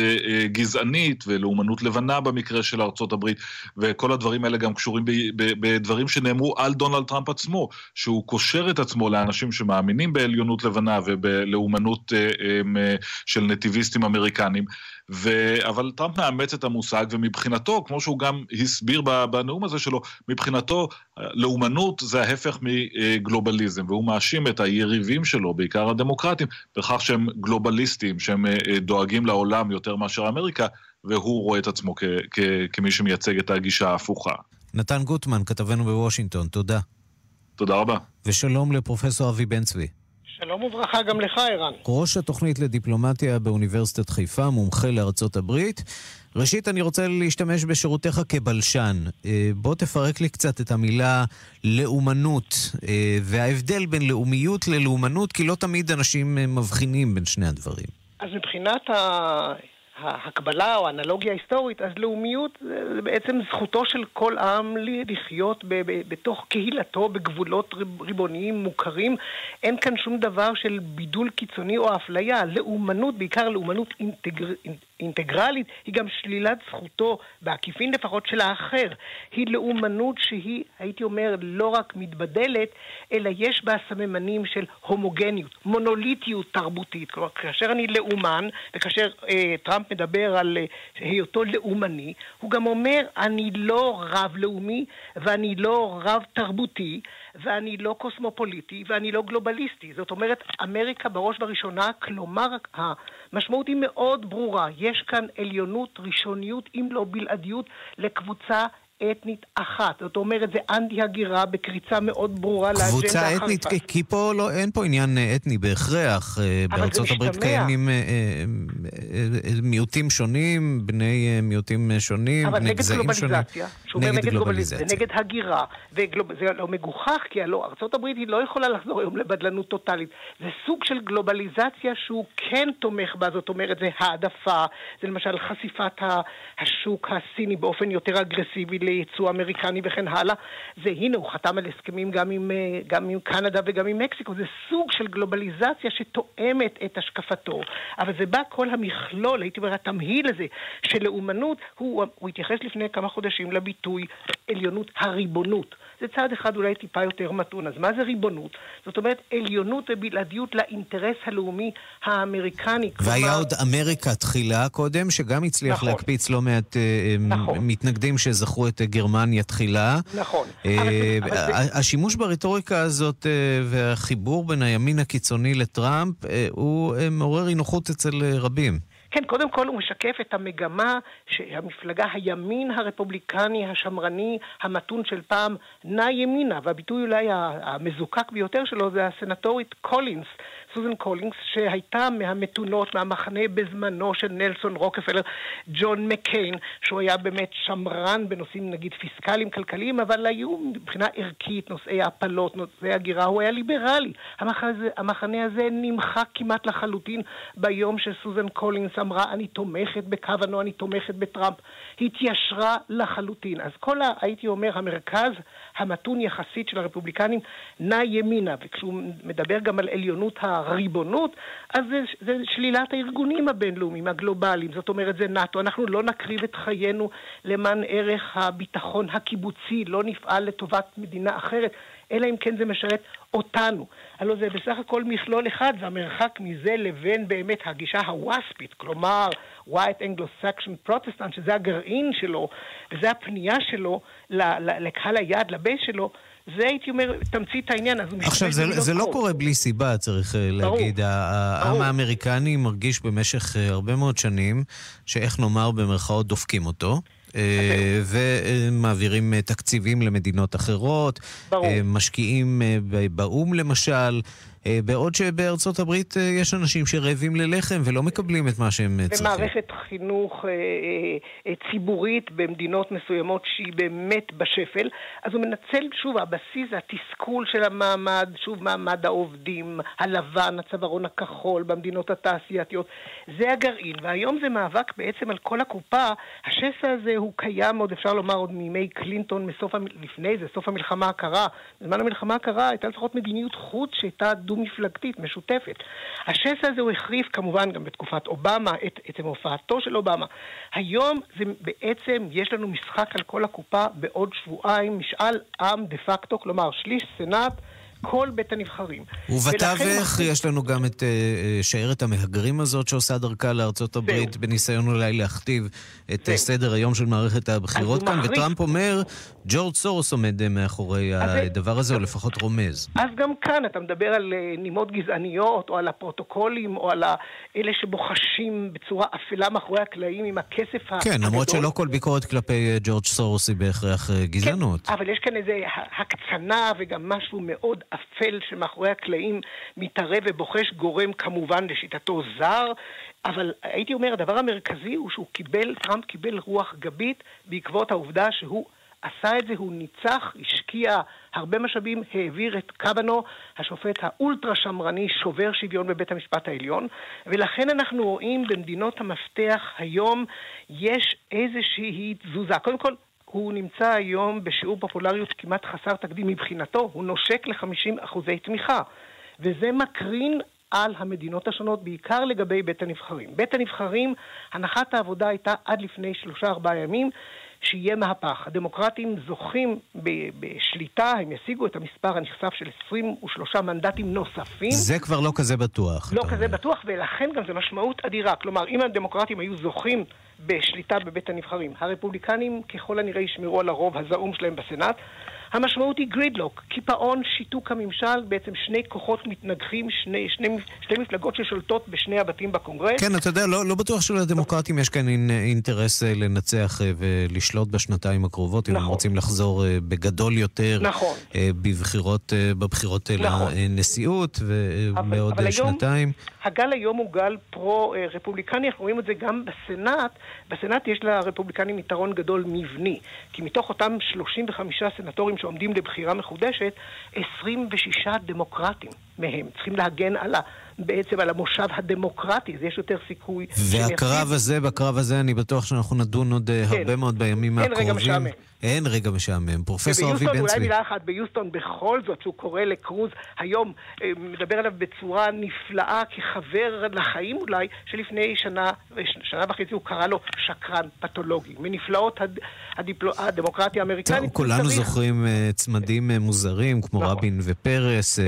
גזענית ולאומנות לבנה במקרה של ארצות הברית, וכל הדברים האלה גם קשורים בדברים שנאמרו על דונלד טראמפ עצמו, שהוא קושר את עצמו לאנשים שמאמינים בעליונות לבנה ובלאומנות אה, אה, של נטיביסטים אמריקנים. ו... אבל טראמפ מאמץ את המושג, ומבחינתו, כמו שהוא גם הסביר בנאום הזה שלו, מבחינתו לאומנות זה ההפך מגלובליזם, והוא מאשים את היריבים שלו, בעיקר הדמוקרטים, בכך שהם גלובליסטים, שהם אה, אה, דואגים לעולם יותר מאשר אמריקה, והוא רואה את עצמו כ- כ- כמי שמייצג את הגישה ההפוכה. נתן גוטמן, כתבנו בוושינגטון, תודה. תודה רבה. ושלום לפרופסור אבי בן צבי. שלום וברכה גם לך, ערן. ראש התוכנית לדיפלומטיה באוניברסיטת חיפה, מומחה לארצות הברית. ראשית, אני רוצה להשתמש בשירותיך כבלשן. אה, בוא תפרק לי קצת את המילה לאומנות, אה, וההבדל בין לאומיות ללאומנות, כי לא תמיד אנשים אה, מבחינים בין שני הדברים. אז מבחינת ה... ההקבלה או האנלוגיה ההיסטורית, אז לאומיות זה בעצם זכותו של כל עם לחיות ב- ב- בתוך קהילתו, בגבולות ריב- ריבוניים מוכרים. אין כאן שום דבר של בידול קיצוני או אפליה. לאומנות, בעיקר לאומנות אינטגר... אינטגרלית, היא גם שלילת זכותו, בעקיפין לפחות, של האחר. היא לאומנות שהיא, הייתי אומר, לא רק מתבדלת, אלא יש בה סממנים של הומוגניות, מונוליטיות תרבותית. כלומר, כאשר אני לאומן, וכאשר אה, טראמפ מדבר על אה, היותו לאומני, הוא גם אומר, אני לא רב-לאומי ואני לא רב-תרבותי. ואני לא קוסמופוליטי ואני לא גלובליסטי. זאת אומרת, אמריקה בראש ובראשונה, כלומר, המשמעות היא מאוד ברורה. יש כאן עליונות, ראשוניות, אם לא בלעדיות, לקבוצה אתנית אחת. זאת אומרת, זה אנטי הגירה בקריצה מאוד ברורה לאג'נדה קבוצה אתנית. כי- כי פה לא, אין פה עניין אה, אתני בהכרח. אה, אבל זה בארצות הברית. קיימים אה, מיעוטים שונים, בני מיעוטים שונים, אבל בני נגד גזעים שונים. גלובליזציה, שהוא אומר נגד נגד גלובליזציה, גלובליזציה. זה נגד הגירה, וזה לא מגוחך, כי הלוא ארצות הברית היא לא יכולה לחזור היום לבדלנות טוטאלית. זה סוג של גלובליזציה שהוא כן תומך בה, זאת אומרת, זה העדפה, זה למשל חשיפת השוק הסיני באופן יותר אגרסיבי לייצוא אמריקני וכן הלאה. זה הנה, הוא חתם על הסכמים גם עם, אה, גם עם קנדה וגם עם מקסיקו. זה סוג של גלובליזציה שתואמת את השקפתו. אבל זה בא כל המכלול, הייתי אומר, התמהיל הזה של לאומנות, הוא, הוא התייחס לפני כמה חודשים לביטוי עליונות הריבונות. זה צעד אחד אולי טיפה יותר מתון. אז מה זה ריבונות? זאת אומרת, עליונות ובלעדיות לאינטרס הלאומי האמריקני. והיה כלומר- עוד אמריקה תחילה קודם, שגם הצליח נכון. להקפיץ לא מעט אה, נכון. מתנגדים שזכרו את אה, גרמניה תחילה. נכון. אה, אבל השימוש ברטוריקה הזאת אה, והחיבור בין הימין הקיצוני לטראמפ, אה, הוא אה, מעורר אי נוחות אצל אה, רבים. כן, קודם כל הוא משקף את המגמה שהמפלגה, הימין הרפובליקני השמרני המתון של פעם, נע ימינה, והביטוי אולי המזוקק ביותר שלו זה הסנטורית קולינס, סוזן קולינס, שהייתה מהמתונות, מהמחנה בזמנו של נלסון רוקפלר, ג'ון מקיין, שהוא היה באמת שמרן בנושאים נגיד פיסקליים, כלכליים, אבל היו מבחינה ערכית, נושאי הפלות, נושאי הגירה, הוא היה ליברלי. המחנה הזה, המחנה הזה נמחק כמעט לחלוטין ביום שסוזן קולינס אמרה, אני תומכת בקוואנו, אני תומכת בטראמפ. התיישרה לחלוטין. אז כל, ה, הייתי אומר, המרכז המתון יחסית של הרפובליקנים נע ימינה, וכשהוא מדבר גם על עליונות הריבונות, אז זה, זה שלילת הארגונים הבינלאומיים, הגלובליים. זאת אומרת, זה נאט"ו. אנחנו לא נקריב את חיינו למען ערך הביטחון הקיבוצי, לא נפעל לטובת מדינה אחרת. אלא אם כן זה משרת אותנו. הלוא זה בסך הכל מכלול אחד, והמרחק מזה לבין באמת הגישה הווספית, כלומר, white anglo-saxon protestant, שזה הגרעין שלו, וזה הפנייה שלו לקהל היעד, לבייס שלו, זה הייתי אומר תמצית העניין, אז הוא עכשיו, משתמש זה, במילות זה לא. קורה בלי סיבה, צריך אה, ברור, להגיד. העם ברור. האמריקני מרגיש במשך אה, הרבה מאוד שנים, שאיך נאמר במרכאות דופקים אותו. אה, ומעבירים תקציבים למדינות אחרות, ברור. משקיעים באו"ם למשל, בעוד שבארצות הברית אה, יש אנשים שרעבים ללחם ולא מקבלים את מה שהם אה, צריכים. ומערכת חינוך אה, אה, אה, ציבורית במדינות מסוימות שהיא באמת בשפל, אז הוא מנצל, שוב, הבסיס, התסכול של המעמד, שוב, מעמד העובדים, הלבן, הצווארון הכחול במדינות התעשייתיות, זה הגרעין, והיום זה מאבק בעצם על כל הקופה. השסע הזה הוא קיים עוד, אפשר לומר, עוד מימי קלינטון, מסוף, לפני זה, סוף המלחמה הקרה. בזמן המלחמה הקרה הייתה לפחות מדיניות חוץ שהייתה דו-מפלגתית, משותפת. השסע הזה הוא החריף כמובן גם בתקופת אובמה, את עצם הופעתו של אובמה. היום זה בעצם, יש לנו משחק על כל הקופה בעוד שבועיים, משאל עם דה פקטו, כלומר שליש סנאט, כל בית הנבחרים. ובתווך ולכן- יש לנו גם את אה, שיירת המהגרים הזאת שעושה דרכה לארצות הברית, בניסיון אולי להכתיב את אה, סדר היום של מערכת הבחירות כאן, מחריף. וטראמפ אומר, ג'ורג' סורוס עומד מאחורי הדבר הזה, או לפחות רומז. אז גם כאן אתה מדבר על נימות גזעניות, או על הפרוטוקולים, או על אלה שבוחשים בצורה אפלה מאחורי הקלעים עם הכסף כן, למרות הגדול. שלא כל ביקורת כלפי ג'ורג' סורוס היא בהכרח גזענות. אבל יש כאן איזו הקצנה וגם משהו מאוד אפל שמאחורי הקלעים מתערב ובוחש גורם כמובן לשיטתו זר, אבל הייתי אומר, הדבר המרכזי הוא שהוא קיבל, טראמפ קיבל רוח גבית בעקבות העובדה שהוא עשה את זה, הוא ניצח, השקיע הרבה משאבים, העביר את קבנו, השופט האולטרה שמרני, שובר שוויון בבית המשפט העליון, ולכן אנחנו רואים במדינות המפתח היום יש איזושהי תזוזה. קודם כל, הוא נמצא היום בשיעור פופולריות כמעט חסר תקדים מבחינתו, הוא נושק ל-50 אחוזי תמיכה. וזה מקרין על המדינות השונות, בעיקר לגבי בית הנבחרים. בית הנבחרים, הנחת העבודה הייתה עד לפני שלושה-ארבעה ימים, שיהיה מהפך. הדמוקרטים זוכים בשליטה, הם ישיגו את המספר הנכסף של 23 מנדטים נוספים. זה כבר לא כזה בטוח. לא כזה בטוח, ולכן גם זו משמעות אדירה. כלומר, אם הדמוקרטים היו זוכים בשליטה בבית הנבחרים, הרפובליקנים ככל הנראה ישמרו על הרוב הזעום שלהם בסנאט, המשמעות היא gridlock, קיפאון, שיתוק הממשל, בעצם שני כוחות מתנגחים, שני, שני, שתי מפלגות ששולטות בשני הבתים בקונגרס. כן, אתה יודע, לא, לא בטוח שלדמוקרטים יש כאן אינ, אינטרס אה, לנצח אה, ולשלוט בשנתיים הקרובות, אם הם נכון. רוצים לחזור אה, בגדול יותר נכון. בבחירות, בבחירות נכון. לנשיאות ובעוד אבל היום- שנתיים. הגל היום הוא גל פרו-רפובליקני, אנחנו רואים את זה גם בסנאט. בסנאט יש לרפובליקנים יתרון גדול מבני, כי מתוך אותם 35 סנטורים שעומדים לבחירה מחודשת, 26 דמוקרטים מהם. צריכים להגן על ה, בעצם על המושב הדמוקרטי, אז יש יותר סיכוי והקרב הזה, בקרב הזה אני בטוח שאנחנו נדון עוד אה, כן. הרבה מאוד בימים אין רגע הקרובים. משעמם. אין רגע משעמם. פרופסור אבי בן אולי צבי. מילה אחת, ביוסטון בכל זאת, שהוא קורא לקרוז היום, אה, מדבר עליו בצורה נפלאה כחבר לחיים אולי, שלפני שנה, שנה וחצי הוא קרא לו שקרן פתולוגי. מנפלאות הד, הדיפלו, הדמוקרטיה האמריקנית. טוב, כולנו צריך- זוכרים אה, צמדים אה, מוזרים, כמו רבין ופרס, אה,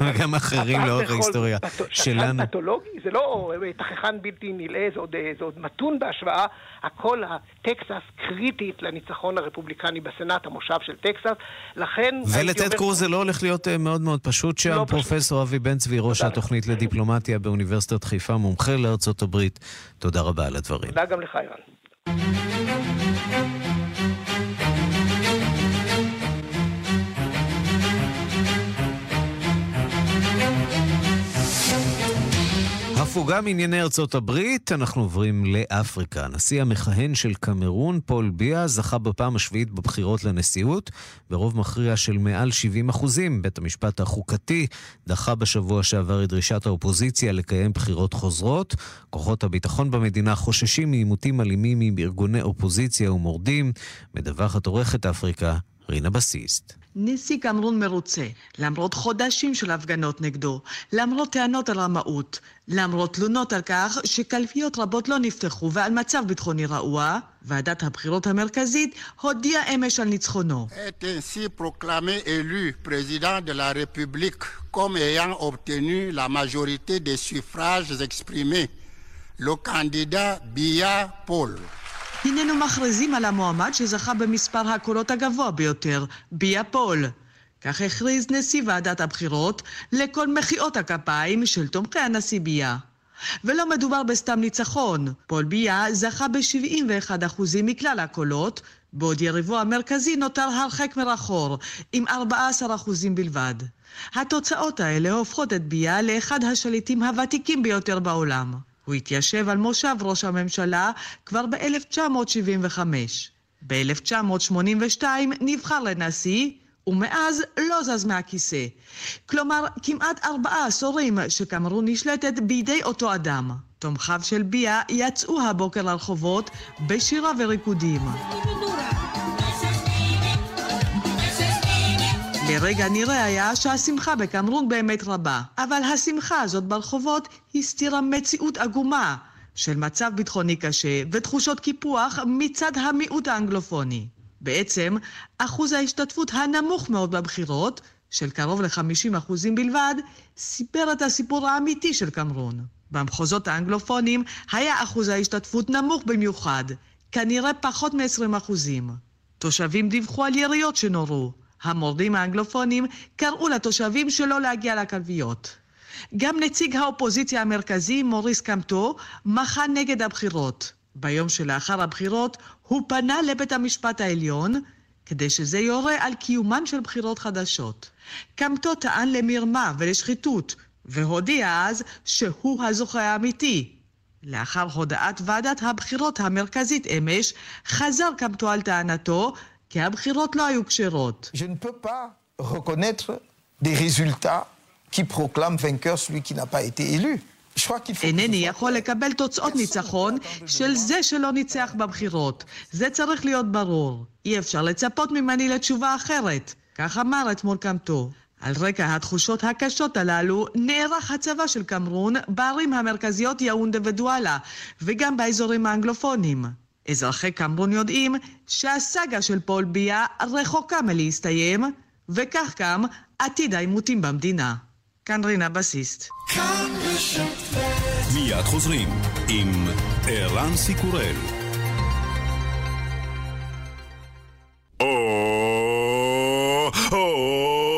וגם [laughs] אחרים לאורך ההיסטוריה שלנו. שקרן פתולוגי? זה לא אה, תככן בלתי נלאה, זה עוד, אה, זה עוד מתון בהשוואה. הכל, הטקסס קריטית לניצחון הרפובליקני בסנאט, המושב של טקסס. לכן... ולטד קרוז זה לא הולך להיות אה, מאוד מאוד פשוט שם. לא פשוט. פרופסור אבי בן צבי, ראש התוכנית לדיפלומטיה באוניברסיטת חיפה, מומחה לארצות הברית. תודה רבה על הדברים. תודה גם לך, ערן. הפוגה מענייני ארצות הברית, אנחנו עוברים לאפריקה. הנשיא המכהן של קמרון, פול ביה, זכה בפעם השביעית בבחירות לנשיאות, ברוב מכריע של מעל 70 אחוזים. בית המשפט החוקתי דחה בשבוע שעבר את דרישת האופוזיציה לקיים בחירות חוזרות. כוחות הביטחון במדינה חוששים מעימותים אלימים עם ארגוני אופוזיציה ומורדים. מדווחת עורכת אפריקה, רינה בסיסט. נשיא קמרון מרוצה, למרות חודשים של הפגנות נגדו, למרות טענות על רמאות, למרות תלונות על כך שקלפיות רבות לא נפתחו ועל מצב ביטחוני רעוע, ועדת הבחירות המרכזית הודיעה אמש על ניצחונו. est ainsi proclamé élu président de la République comme ayant obtenu la majorité des suffrages exprimés. Le candidat Bia Paul. הננו מכריזים על המועמד שזכה במספר הקולות הגבוה ביותר, ביה פול. כך הכריז נשיא ועדת הבחירות לכל מחיאות הכפיים של תומכי הנשיא ביה. ולא מדובר בסתם ניצחון, פול ביה זכה ב-71% מכלל הקולות, בעוד יריבו המרכזי נותר הרחק מרחור, עם 14% בלבד. התוצאות האלה הופכות את ביה לאחד השליטים הוותיקים ביותר בעולם. הוא התיישב על מושב ראש הממשלה כבר ב-1975. ב-1982 נבחר לנשיא, ומאז לא זז מהכיסא. כלומר, כמעט ארבעה עשורים שקמרון נשלטת בידי אותו אדם. תומכיו של ביה יצאו הבוקר לרחובות בשירה וריקודים. לרגע נראה היה שהשמחה בקמרון באמת רבה, אבל השמחה הזאת ברחובות הסתירה מציאות עגומה של מצב ביטחוני קשה ותחושות קיפוח מצד המיעוט האנגלופוני. בעצם, אחוז ההשתתפות הנמוך מאוד בבחירות, של קרוב ל-50% בלבד, סיפר את הסיפור האמיתי של קמרון. במחוזות האנגלופונים היה אחוז ההשתתפות נמוך במיוחד, כנראה פחות מ-20%. תושבים דיווחו על יריות שנורו. המורדים האנגלופונים קראו לתושבים שלא להגיע לקלפיות. גם נציג האופוזיציה המרכזי, מוריס קמטו, מחה נגד הבחירות. ביום שלאחר הבחירות הוא פנה לבית המשפט העליון כדי שזה יורה על קיומן של בחירות חדשות. קמטו טען למרמה ולשחיתות, והודיע אז שהוא הזוכה האמיתי. לאחר הודעת ועדת הבחירות המרכזית אמש, חזר קמטו על טענתו כי הבחירות לא היו כשרות. Je ne peux pas reconnaître des résultats qui proclament vainqueur celui qui n'a pas été élu. Je crois qu'il faut... אינני יכול לקבל תוצאות ניצחון של זה שלא ניצח בבחירות. זה צריך להיות ברור. אי אפשר לצפות ממני לתשובה אחרת. כך אמר אתמול קמטו. על רקע התחושות הקשות הללו נערך הצבא של קמרון בערים המרכזיות יאונדה ודואלה, וגם באזורים האנגלופונים. אזרחי קמרון יודעים שהסאגה של פול ביה רחוקה מלהסתיים, וכך גם עתיד העימותים במדינה. כאן רינה בסיסט. מיד חוזרים עם ערן סיקורל. אוקטובר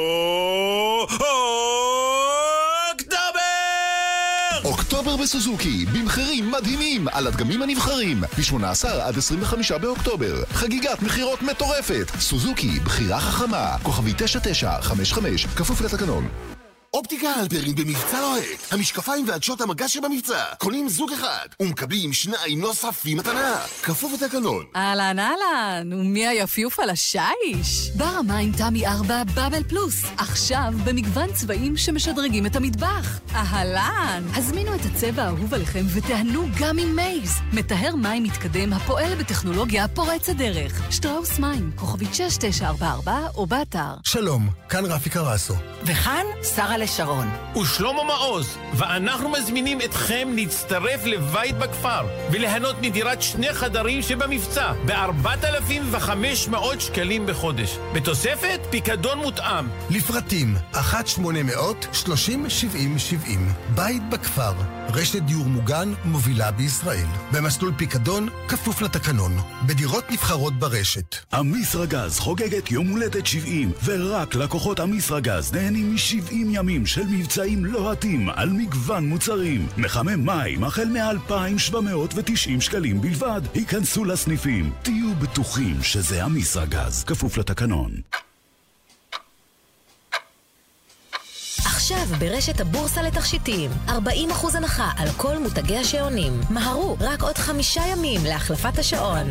בסוזוקי, במחירים מדהימים על הדגמים הנבחרים, מ-18 עד 25 באוקטובר. חגיגת מכירות מטורפת. סוזוקי, בחירה חכמה, כוכבי 9955, כפוף לתקנון. אופטיקה הלפרין במבצע לוהט. המשקפיים ועדשות המגע שבמבצע. קונים זוג אחד, ומקבלים שניים נוספים מתנה. כפוף לתקנון. אהלן אהלן, ומי היפיוף על השיש? בר המים תמי 4 בבל פלוס, עכשיו במגוון צבעים שמשדרגים את המטבח. אהלן! הזמינו את הצבע האהוב עליכם ותיהנו גם עם מייז, מטהר מים מתקדם הפועל בטכנולוגיה פורצת דרך. שטראוס מים, כוכבית 6944 או באתר. שלום, כאן רפי קרסו. וכאן שרה לשרון. ושלמה מעוז, ואנחנו מזמינים אתכם להצטרף לבית בכפר וליהנות מדירת שני חדרים שבמבצע ב-4,500 שקלים בחודש. בתוספת פיקדון מותאם. לפרטים 1-800-30-70-70 בית בכפר, רשת דיור מוגן מובילה בישראל. במסלול פיקדון כפוף לתקנון. בדירות נבחרות ברשת. אמיסרגז חוגגת יום הולדת 70, ורק לקוחות אמיסרגז נהנים מ-70 ימים של מבצעים לוהטים על מגוון מוצרים. מחמם מים החל מ-2,790 שקלים בלבד. היכנסו לסניפים, תהיו בטוחים שזה אמיסרגז, כפוף לתקנון. עכשיו ברשת הבורסה לתכשיטים 40% הנחה על כל מותגי השעונים. מהרו, רק עוד חמישה ימים להחלפת השעון.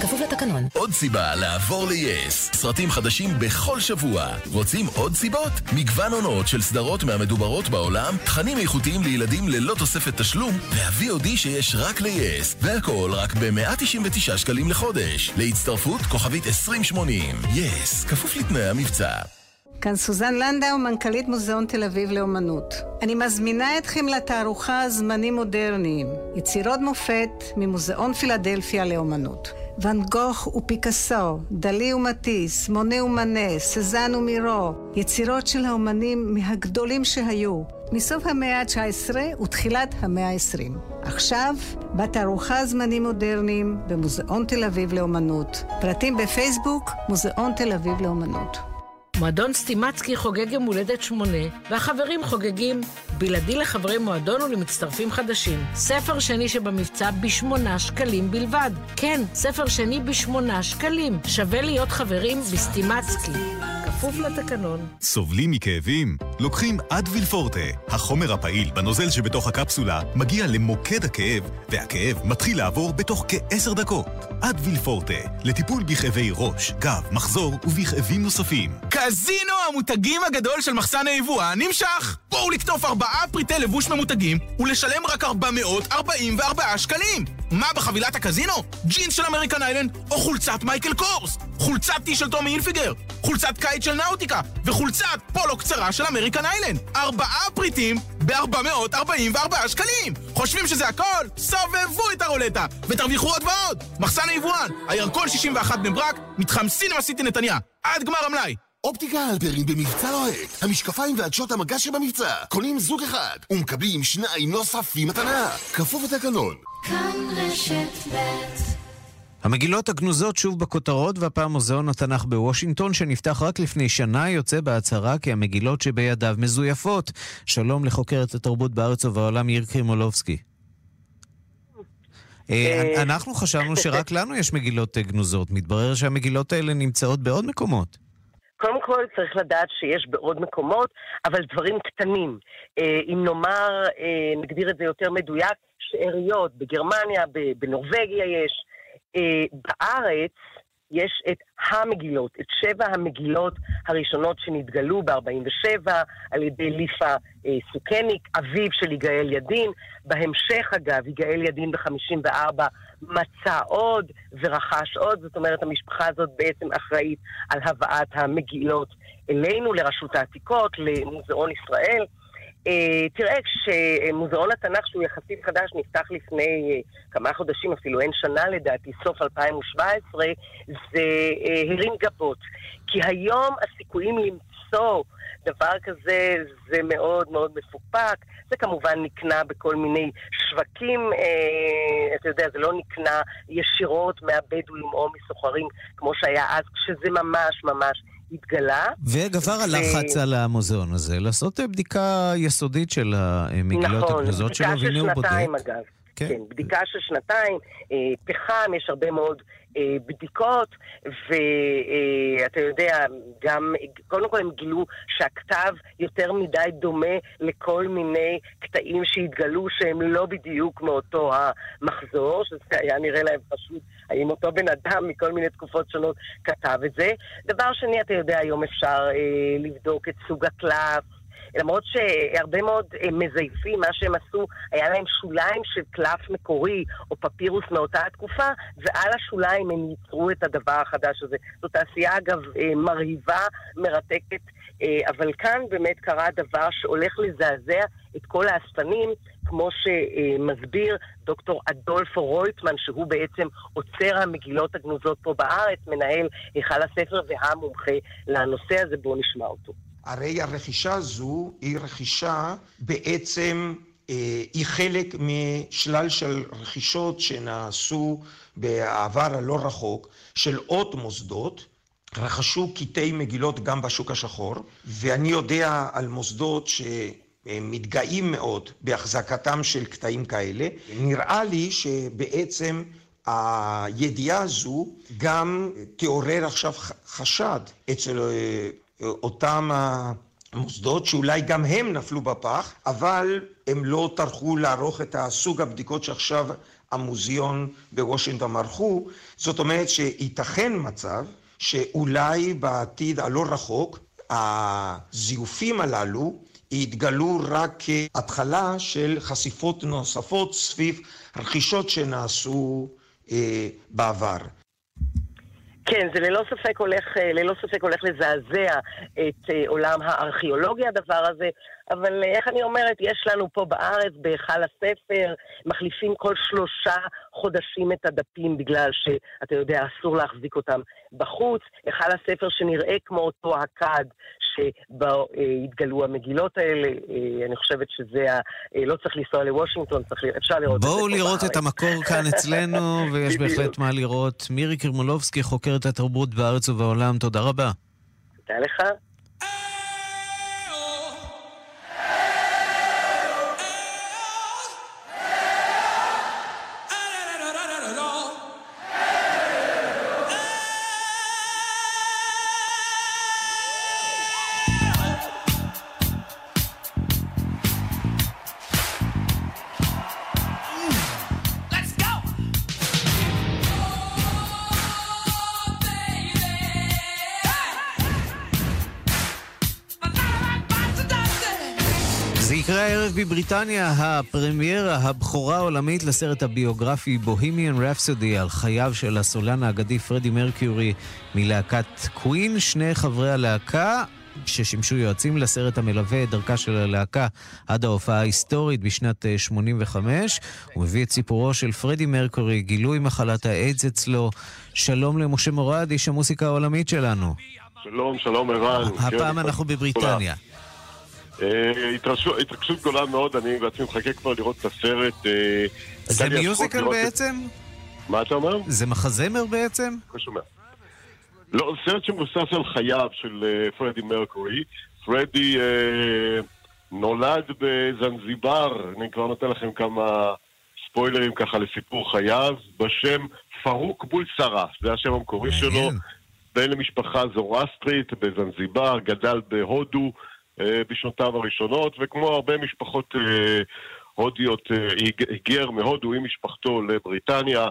כפוף לתקנון. עוד סיבה לעבור ל-yes. סרטים חדשים בכל שבוע. רוצים עוד סיבות? מגוון עונות של סדרות מהמדוברות בעולם, תכנים איכותיים לילדים ללא תוספת תשלום, וה-VOD שיש רק ל-yes. והכל רק ב-199 שקלים לחודש. להצטרפות כוכבית 2080. yes, כפוף לתנאי המבצע. כאן סוזן לנדאו, מנכ"לית מוזיאון תל אביב לאומנות. אני מזמינה אתכם לתערוכה זמנים מודרניים, יצירות מופת ממוזיאון פילדלפיה לאומנות. ואן גוך ופיקאסו, דלי ומטיס, מונה ומנה, סזן ומירו, יצירות של האומנים מהגדולים שהיו, מסוף המאה ה-19 ותחילת המאה ה-20. עכשיו, בתערוכה זמנים מודרניים במוזיאון תל אביב לאומנות. פרטים בפייסבוק, מוזיאון תל אביב לאומנות. מועדון סטימצקי חוגג יום הולדת שמונה, והחברים חוגגים בלעדי לחברי מועדון ולמצטרפים חדשים. ספר שני שבמבצע בשמונה שקלים בלבד. כן, ספר שני בשמונה שקלים. שווה להיות חברים בסטימצקי. כפוף לתקנון. סובלים מכאבים? לוקחים אדוויל פורטה. החומר הפעיל בנוזל שבתוך הקפסולה מגיע למוקד הכאב, והכאב מתחיל לעבור בתוך כעשר דקות. Advil Forte, לטיפול בכאבי ראש, גב, מחזור ובכאבים נוספים. קזינו המותגים הגדול של מחסן היבואן נמשך! בואו לקטוף ארבעה פריטי לבוש ממותגים ולשלם רק 444 שקלים! מה בחבילת הקזינו? ג'ינס של American Island או חולצת Michael Kors? חולצת T של Tommy Hilfiger? חולצת קיץ של Nautica? וחולצת פולו קצרה של American Island? ארבעה פריטים ב-444 שקלים! חושבים שזה הכל? סובבו את הרולטה ותרוויחו עוד ועוד! מחסן היבואן, הירקון 61 בני ברק, מתחם סינמה סיטי נתניה, עד גמר המלאי! אופטיקה הלפרין במבצע לוהט. המשקפיים ועדשות המגע שבמבצע. קונים זוג אחד, ומקבלים שניים נוספים מתנה. כפוף לתקנון. כאן רשת ב' המגילות הגנוזות שוב בכותרות, והפעם מוזיאון התנ"ך בוושינגטון, שנפתח רק לפני שנה, יוצא בהצהרה כי המגילות שבידיו מזויפות. שלום לחוקרת התרבות בארץ ובעולם, יאיר קרימולובסקי. אה, אנחנו חשבנו שרק לנו יש מגילות אה, גנוזות. מתברר שהמגילות האלה נמצאות בעוד מקומות. קודם כל צריך לדעת שיש בעוד מקומות, אבל דברים קטנים. אה, אם נאמר, אה, נגדיר את זה יותר מדויק, שאריות בגרמניה, בנורבגיה יש. אה, בארץ יש את המגילות, את שבע המגילות הראשונות שנתגלו ב-47 על ידי ליפה אה, סוכניק, אביו של יגאל ידין. בהמשך, אגב, יגאל ידין ב-54 מצא עוד ורכש עוד, זאת אומרת, המשפחה הזאת בעצם אחראית על הבאת המגילות אלינו, לרשות העתיקות, למוזיאון ישראל. אה, תראה, כשמוזיאון התנ"ך, שהוא יחסית חדש, נפתח לפני אה, כמה חודשים, אפילו אין שנה לדעתי, סוף 2017, זה אה, הרים גבות. כי היום הסיכויים למצוא דבר כזה זה מאוד מאוד מפוקפק. זה כמובן נקנה בכל מיני שווקים, אה, אתה יודע, זה לא נקנה ישירות מהבדואים או מסוחרים, כמו שהיה אז, כשזה ממש ממש התגלה. וגבר הלחץ על המוזיאון הזה לעשות בדיקה יסודית של המגילות נכון, הגנוזות שלו, בדיקה של והנה הוא בודק. שנתיים אגב. כן. כן, בדיקה של שנתיים, אה, פחם, יש הרבה מאוד אה, בדיקות, ואתה אה, יודע, גם, קודם כל הם גילו שהכתב יותר מדי דומה לכל מיני קטעים שהתגלו שהם לא בדיוק מאותו המחזור, שזה היה נראה להם פשוט, האם אותו בן אדם מכל מיני תקופות שונות כתב את זה. דבר שני, אתה יודע, היום אפשר אה, לבדוק את סוג הקלף. למרות שהרבה מאוד אה, מזייפים, מה שהם עשו, היה להם שוליים של קלף מקורי או פפירוס מאותה התקופה, ועל השוליים הם ייצרו את הדבר החדש הזה. זו תעשייה, אגב, אה, מרהיבה, מרתקת, אה, אבל כאן באמת קרה דבר שהולך לזעזע את כל האספנים, כמו שמסביר דוקטור אדולפו רויטמן, שהוא בעצם עוצר המגילות הגנוזות פה בארץ, מנהל היכל הספר והמומחה לנושא הזה, בואו נשמע אותו. הרי הרכישה הזו היא רכישה בעצם, אה, היא חלק משלל של רכישות שנעשו בעבר הלא רחוק של עוד מוסדות. רכשו קטעי מגילות גם בשוק השחור, ואני יודע על מוסדות שמתגאים מאוד בהחזקתם של קטעים כאלה. נראה לי שבעצם הידיעה הזו גם תעורר עכשיו חשד אצל אה, אותם המוסדות שאולי גם הם נפלו בפח, אבל הם לא טרחו לערוך את הסוג הבדיקות שעכשיו המוזיאון בוושינגטון ערכו. זאת אומרת שייתכן מצב שאולי בעתיד הלא רחוק הזיופים הללו יתגלו רק כהתחלה של חשיפות נוספות סביב רכישות שנעשו אה, בעבר. כן, זה ללא ספק הולך, אה, ללא ספק הולך לזעזע את אה, עולם הארכיאולוגיה הדבר הזה, אבל אה, איך אני אומרת, יש לנו פה בארץ, בהיכל הספר, מחליפים כל שלושה חודשים את הדפים בגלל שאתה יודע, אסור להחזיק אותם בחוץ. היכל הספר שנראה כמו אותו הכד שבו אה, התגלו המגילות האלה, אה, אני חושבת שזה, ה, אה, לא צריך לנסוע לוושינגטון, צריך, אפשר לראות את זה בואו לראות את המקור כאן אצלנו, [laughs] ויש בהחלט מה לראות. מירי קרמולובסקי, חוקרת התרבות בארץ ובעולם, תודה רבה. תודה לך. בבריטניה הפרמיירה, הבכורה העולמית לסרט הביוגרפי בוהמיאן רפסודי על חייו של הסולן האגדי פרדי מרקיורי מלהקת קווין. שני חברי הלהקה ששימשו יועצים לסרט המלווה את דרכה של הלהקה עד ההופעה ההיסטורית בשנת 85. אה, הוא מביא את סיפורו של פרדי מרקורי, גילוי מחלת האיידס אצלו. שלום למשה מורד, איש המוסיקה העולמית שלנו. שלום, שלום ערן. הפעם אנחנו בבריטניה. אה, התרגשות גדולה מאוד, אני בעצמי מחכה כבר לראות את הסרט. אה, זה מיוזיקל בעצם? מה אתה אומר? זה מחזמר בעצם? לא שומע. לא, סרט שמבוסס על חייו של אה, פרדי מרקורי. פרדי נולד בזנזיבר, אני כבר נותן לכם כמה ספוילרים ככה לסיפור חייו, בשם פרוק בולסרה, זה השם המקורי שלו. בן למשפחה זורסטרית בזנזיבר, גדל בהודו. אה, בשנותיו הראשונות, וכמו הרבה משפחות אה, הודיות, אה, היגר מהודו עם משפחתו לבריטניה.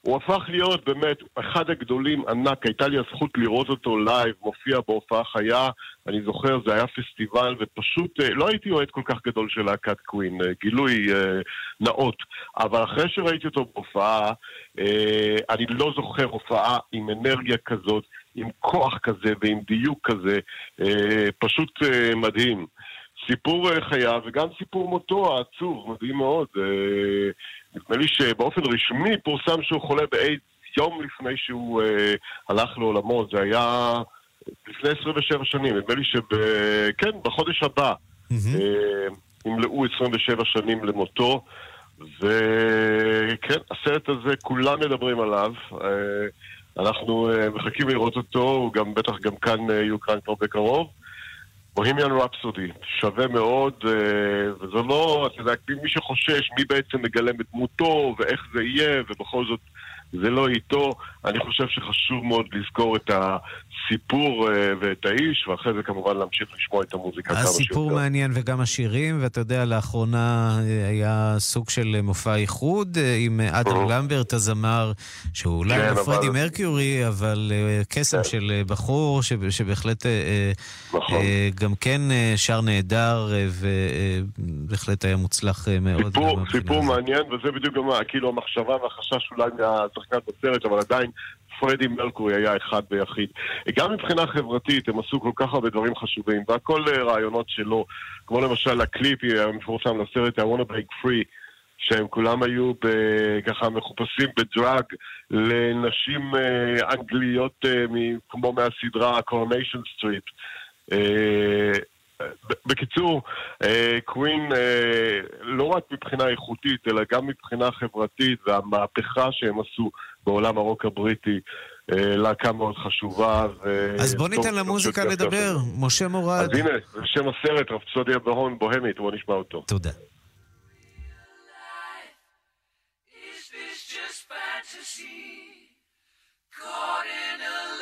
הוא הפך להיות באמת אחד הגדולים ענק, הייתה לי הזכות לראות אותו live, מופיע בהופעה חיה, אני זוכר, זה היה פסטיבל, ופשוט לא הייתי אוהד כל כך גדול של להקת Queen, גילוי נאות. אבל אחרי שראיתי אותו בהופעה, אני לא זוכר הופעה עם אנרגיה כזאת, עם כוח כזה ועם דיוק כזה, אה, פשוט אה, מדהים. סיפור אה, חייו וגם סיפור מותו העצוב, מדהים מאוד. נדמה לי שבאופן רשמי פורסם שהוא חולה באיידס יום לפני שהוא הלך לעולמו, זה היה לפני 27 שנים, נדמה לי שב... כן, בחודש הבא ימלאו 27 שנים למותו. וכן, הסרט הזה, כולם מדברים עליו. אה, אנחנו uh, מחכים לראות אותו, הוא גם בטח גם כאן uh, יוקרן כבר בקרוב. בוהמיאן רפסודי, שווה מאוד, אה, וזה לא, אתה יודע, מי שחושש מי בעצם מגלם את דמותו ואיך זה יהיה, ובכל זאת זה לא איתו. אני חושב שחשוב מאוד לזכור את הסיפור אה, ואת האיש, ואחרי זה כמובן להמשיך לשמוע את המוזיקה כמה שיותר. הסיפור מעניין וגם השירים, ואתה יודע, לאחרונה אה, היה סוג של מופע איחוד אה, עם אדם למברט הזמר, שהוא אולי כן, לא פרדי אבל- מרקיורי, אבל קסם של בחור שבהחלט נכון. גם כן שר נהדר, ובהחלט היה מוצלח מאוד. סיפור, סיפור. מעניין, וזה בדיוק גם כאילו המחשבה והחשש אולי מהשחקן בסרט, אבל עדיין פרדי מרקורי היה אחד ויחיד. גם מבחינה חברתית, הם עשו כל כך הרבה דברים חשובים, והכל אה, רעיונות שלו, כמו למשל הקליפ המפורסם לסרט I want to break free, שהם כולם היו ככה מחופשים בדרג לנשים אה, אנגליות אה, כמו מהסדרה Coronation Street. בקיצור, אה, קווין אה, לא רק מבחינה איכותית, אלא גם מבחינה חברתית והמהפכה שהם עשו בעולם הרוק הבריטי, אה, להקה מאוד חשובה. ו- אז בוא ניתן למוזיקה לדבר. משה מורד. אז הנה, זה שם הסרט, רפסודיה בהון בוהמית, בוא נשמע אותו. תודה. Caught in a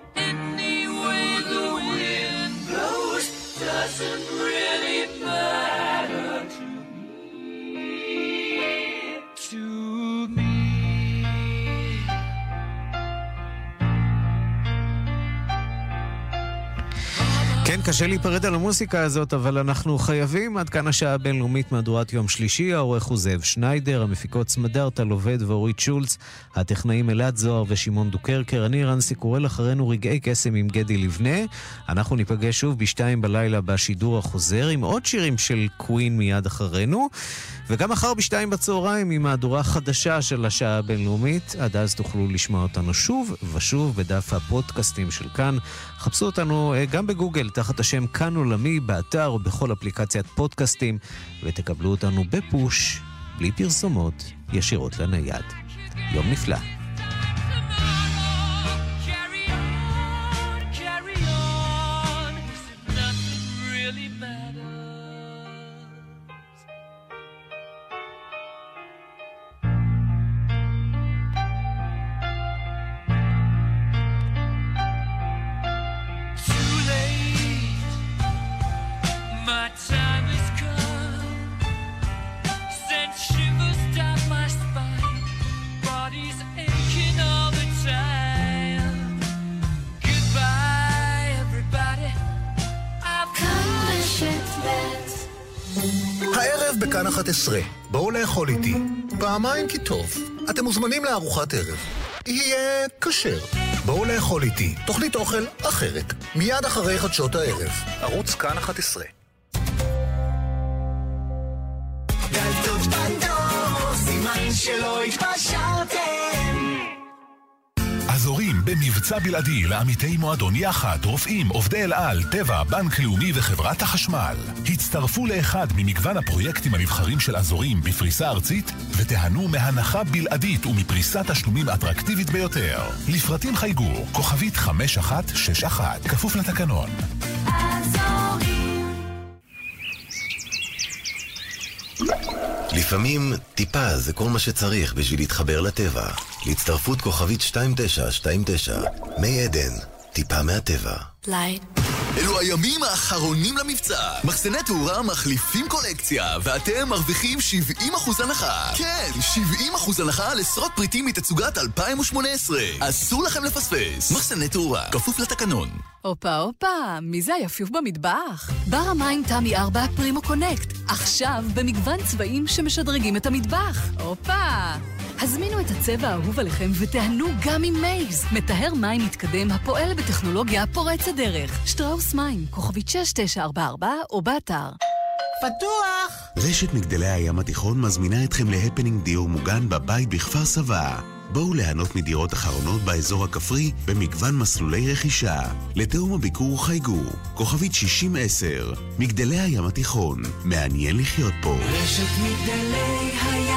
Doesn't really כן, קשה להיפרד על המוסיקה הזאת, אבל אנחנו חייבים. עד כאן השעה הבינלאומית מהדורת יום שלישי. העורך הוא זאב שניידר, המפיקות סמדארטה לובד ואורית שולץ, הטכנאים אלעד זוהר ושמעון דוקרקר. אני רנסי קורל אחרינו רגעי קסם עם גדי לבנה. אנחנו ניפגש שוב בשתיים בלילה בשידור החוזר, עם עוד שירים של קווין מיד אחרינו. וגם מחר בשתיים בצהריים עם מהדורה חדשה של השעה הבינלאומית. עד אז תוכלו לשמוע אותנו שוב ושוב בדף הפודקאסטים של כאן. חפשו אותנו אה, גם בגוגל תחת השם כאן עולמי, באתר או בכל אפליקציית פודקאסטים, ותקבלו אותנו בפוש, בלי פרסומות, ישירות לנייד. יום נפלא. טוב. אתם מוזמנים לארוחת ערב. יהיה כשר. בואו לאכול איתי, תוכנית אוכל אחרת. מיד אחרי חדשות הערב. ערוץ כאן 11. דלתות בדור, סימן שלא התפשרתם. אזורים במבצע בלעדי לעמיתי מועדון יחד, רופאים, עובדי אל על, טבע, בנק לאומי וחברת החשמל. הצטרפו לאחד ממגוון הפרויקטים הנבחרים של אזורים בפריסה ארצית ותיהנו מהנחה בלעדית ומפריסת תשלומים אטרקטיבית ביותר. לפרטים חייגו, כוכבית 5161, כפוף לתקנון. לפעמים טיפה זה כל מה שצריך בשביל להתחבר לטבע. להצטרפות כוכבית 2929, מי עדן, טיפה מהטבע. לייט. אלו הימים האחרונים למבצע. מחסני תאורה מחליפים קולקציה, ואתם מרוויחים 70% הנחה. כן, 70% הנחה על עשרות פריטים מתצוגת 2018. אסור לכם לפספס. מחסני תאורה, כפוף לתקנון. הופה הופה, מי זה היפיוף במטבח? בר המים תמי 4 פרימו קונקט, עכשיו במגוון צבעים שמשדרגים את המטבח. הופה! הזמינו את הצבע האהוב עליכם ותיהנו גם עם מייז. מטהר מים מתקדם הפועל בטכנולוגיה פורצת דרך. שטראוס מים, כוכבית 6944 או באתר. פתוח! רשת מגדלי הים התיכון מזמינה אתכם להפנינג דיור מוגן בבית בכפר סבא. בואו ליהנות מדירות אחרונות באזור הכפרי במגוון מסלולי רכישה. לתאום הביקור חייגו, כוכבית 6010, מגדלי הים התיכון, מעניין לחיות פה. רשת מגדלי הים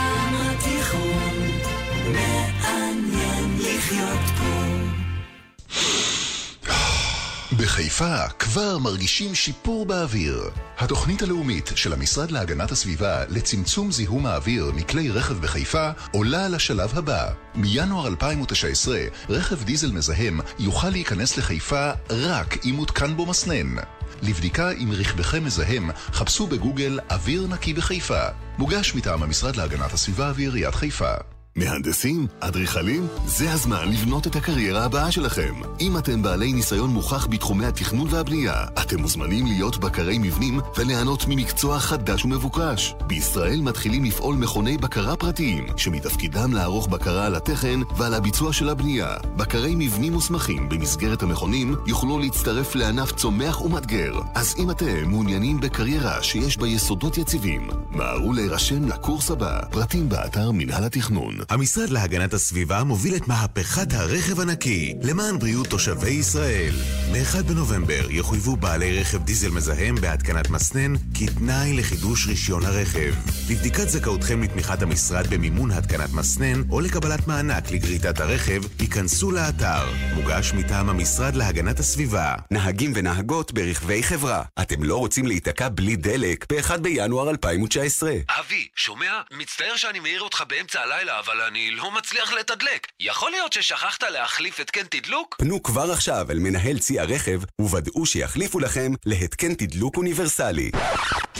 בחיפה כבר מרגישים שיפור באוויר. התוכנית הלאומית של המשרד להגנת הסביבה לצמצום זיהום האוויר מכלי רכב בחיפה עולה לשלב הבא. מינואר 2019, רכב דיזל מזהם יוכל להיכנס לחיפה רק אם מותקן בו מסנן. לבדיקה אם רכבכם מזהם, חפשו בגוגל אוויר נקי בחיפה. מוגש מטעם המשרד להגנת הסביבה ועיריית חיפה. מהנדסים? אדריכלים? זה הזמן לבנות את הקריירה הבאה שלכם. אם אתם בעלי ניסיון מוכח בתחומי התכנון והבנייה, אתם מוזמנים להיות בקרי מבנים וליהנות ממקצוע חדש ומבוקש. בישראל מתחילים לפעול מכוני בקרה פרטיים, שמתפקידם לערוך בקרה על התכן ועל הביצוע של הבנייה. בקרי מבנים מוסמכים במסגרת המכונים יוכלו להצטרף לענף צומח ומאתגר. אז אם אתם מעוניינים בקריירה שיש בה יסודות יציבים, מהרו להירשם לקורס הבא. פרטים באתר מינהל התכנון. המשרד להגנת הסביבה מוביל את מהפכת הרכב הנקי למען בריאות תושבי ישראל. מ-1 בנובמבר יחויבו בעלי רכב דיזל מזהם בהתקנת מסנן כתנאי לחידוש רישיון הרכב. לבדיקת זכאותכם לתמיכת המשרד במימון התקנת מסנן או לקבלת מענק לגריטת הרכב, ייכנסו לאתר. מוגש מטעם המשרד להגנת הסביבה. נהגים ונהגות ברכבי חברה. אתם לא רוצים להיתקע בלי דלק ב-1 בינואר 2019. אבי, שומע? מצטער שאני מעיר אותך באמצע הלילה, אבל אני לא מצליח לתדלק. יכול להיות ששכחת להחליף התקן תדלוק? פנו כבר עכשיו אל מנהל צי הרכב וודאו שיחליפו לכם להתקן תדלוק אוניברסלי.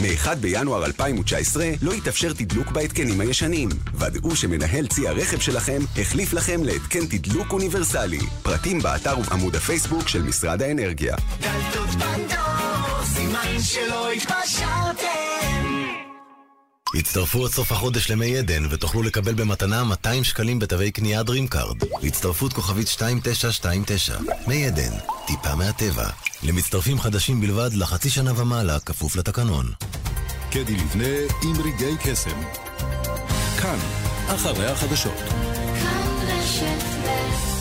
מ-1 בינואר 2019 לא יתאפשר תדלוק בהתקנים הישנים. ודאו שמנהל צי הרכב שלכם החליף לכם להתקן תדלוק אוניברסלי. פרטים באתר ובעמוד הפייסבוק של משרד האנרגיה. דלתות פנדור, סימן שלא התפשרתם. הצטרפו עד סוף החודש למי עדן ותוכלו לקבל במתנה 200 שקלים בתווי קנייה Dream Card. הצטרפות כוכבית 2929. מי עדן, טיפה מהטבע. למצטרפים חדשים בלבד לחצי שנה ומעלה, כפוף לתקנון. קדי לבנה עם רגעי קסם. כאן, אחרי החדשות. כאן רשת ב'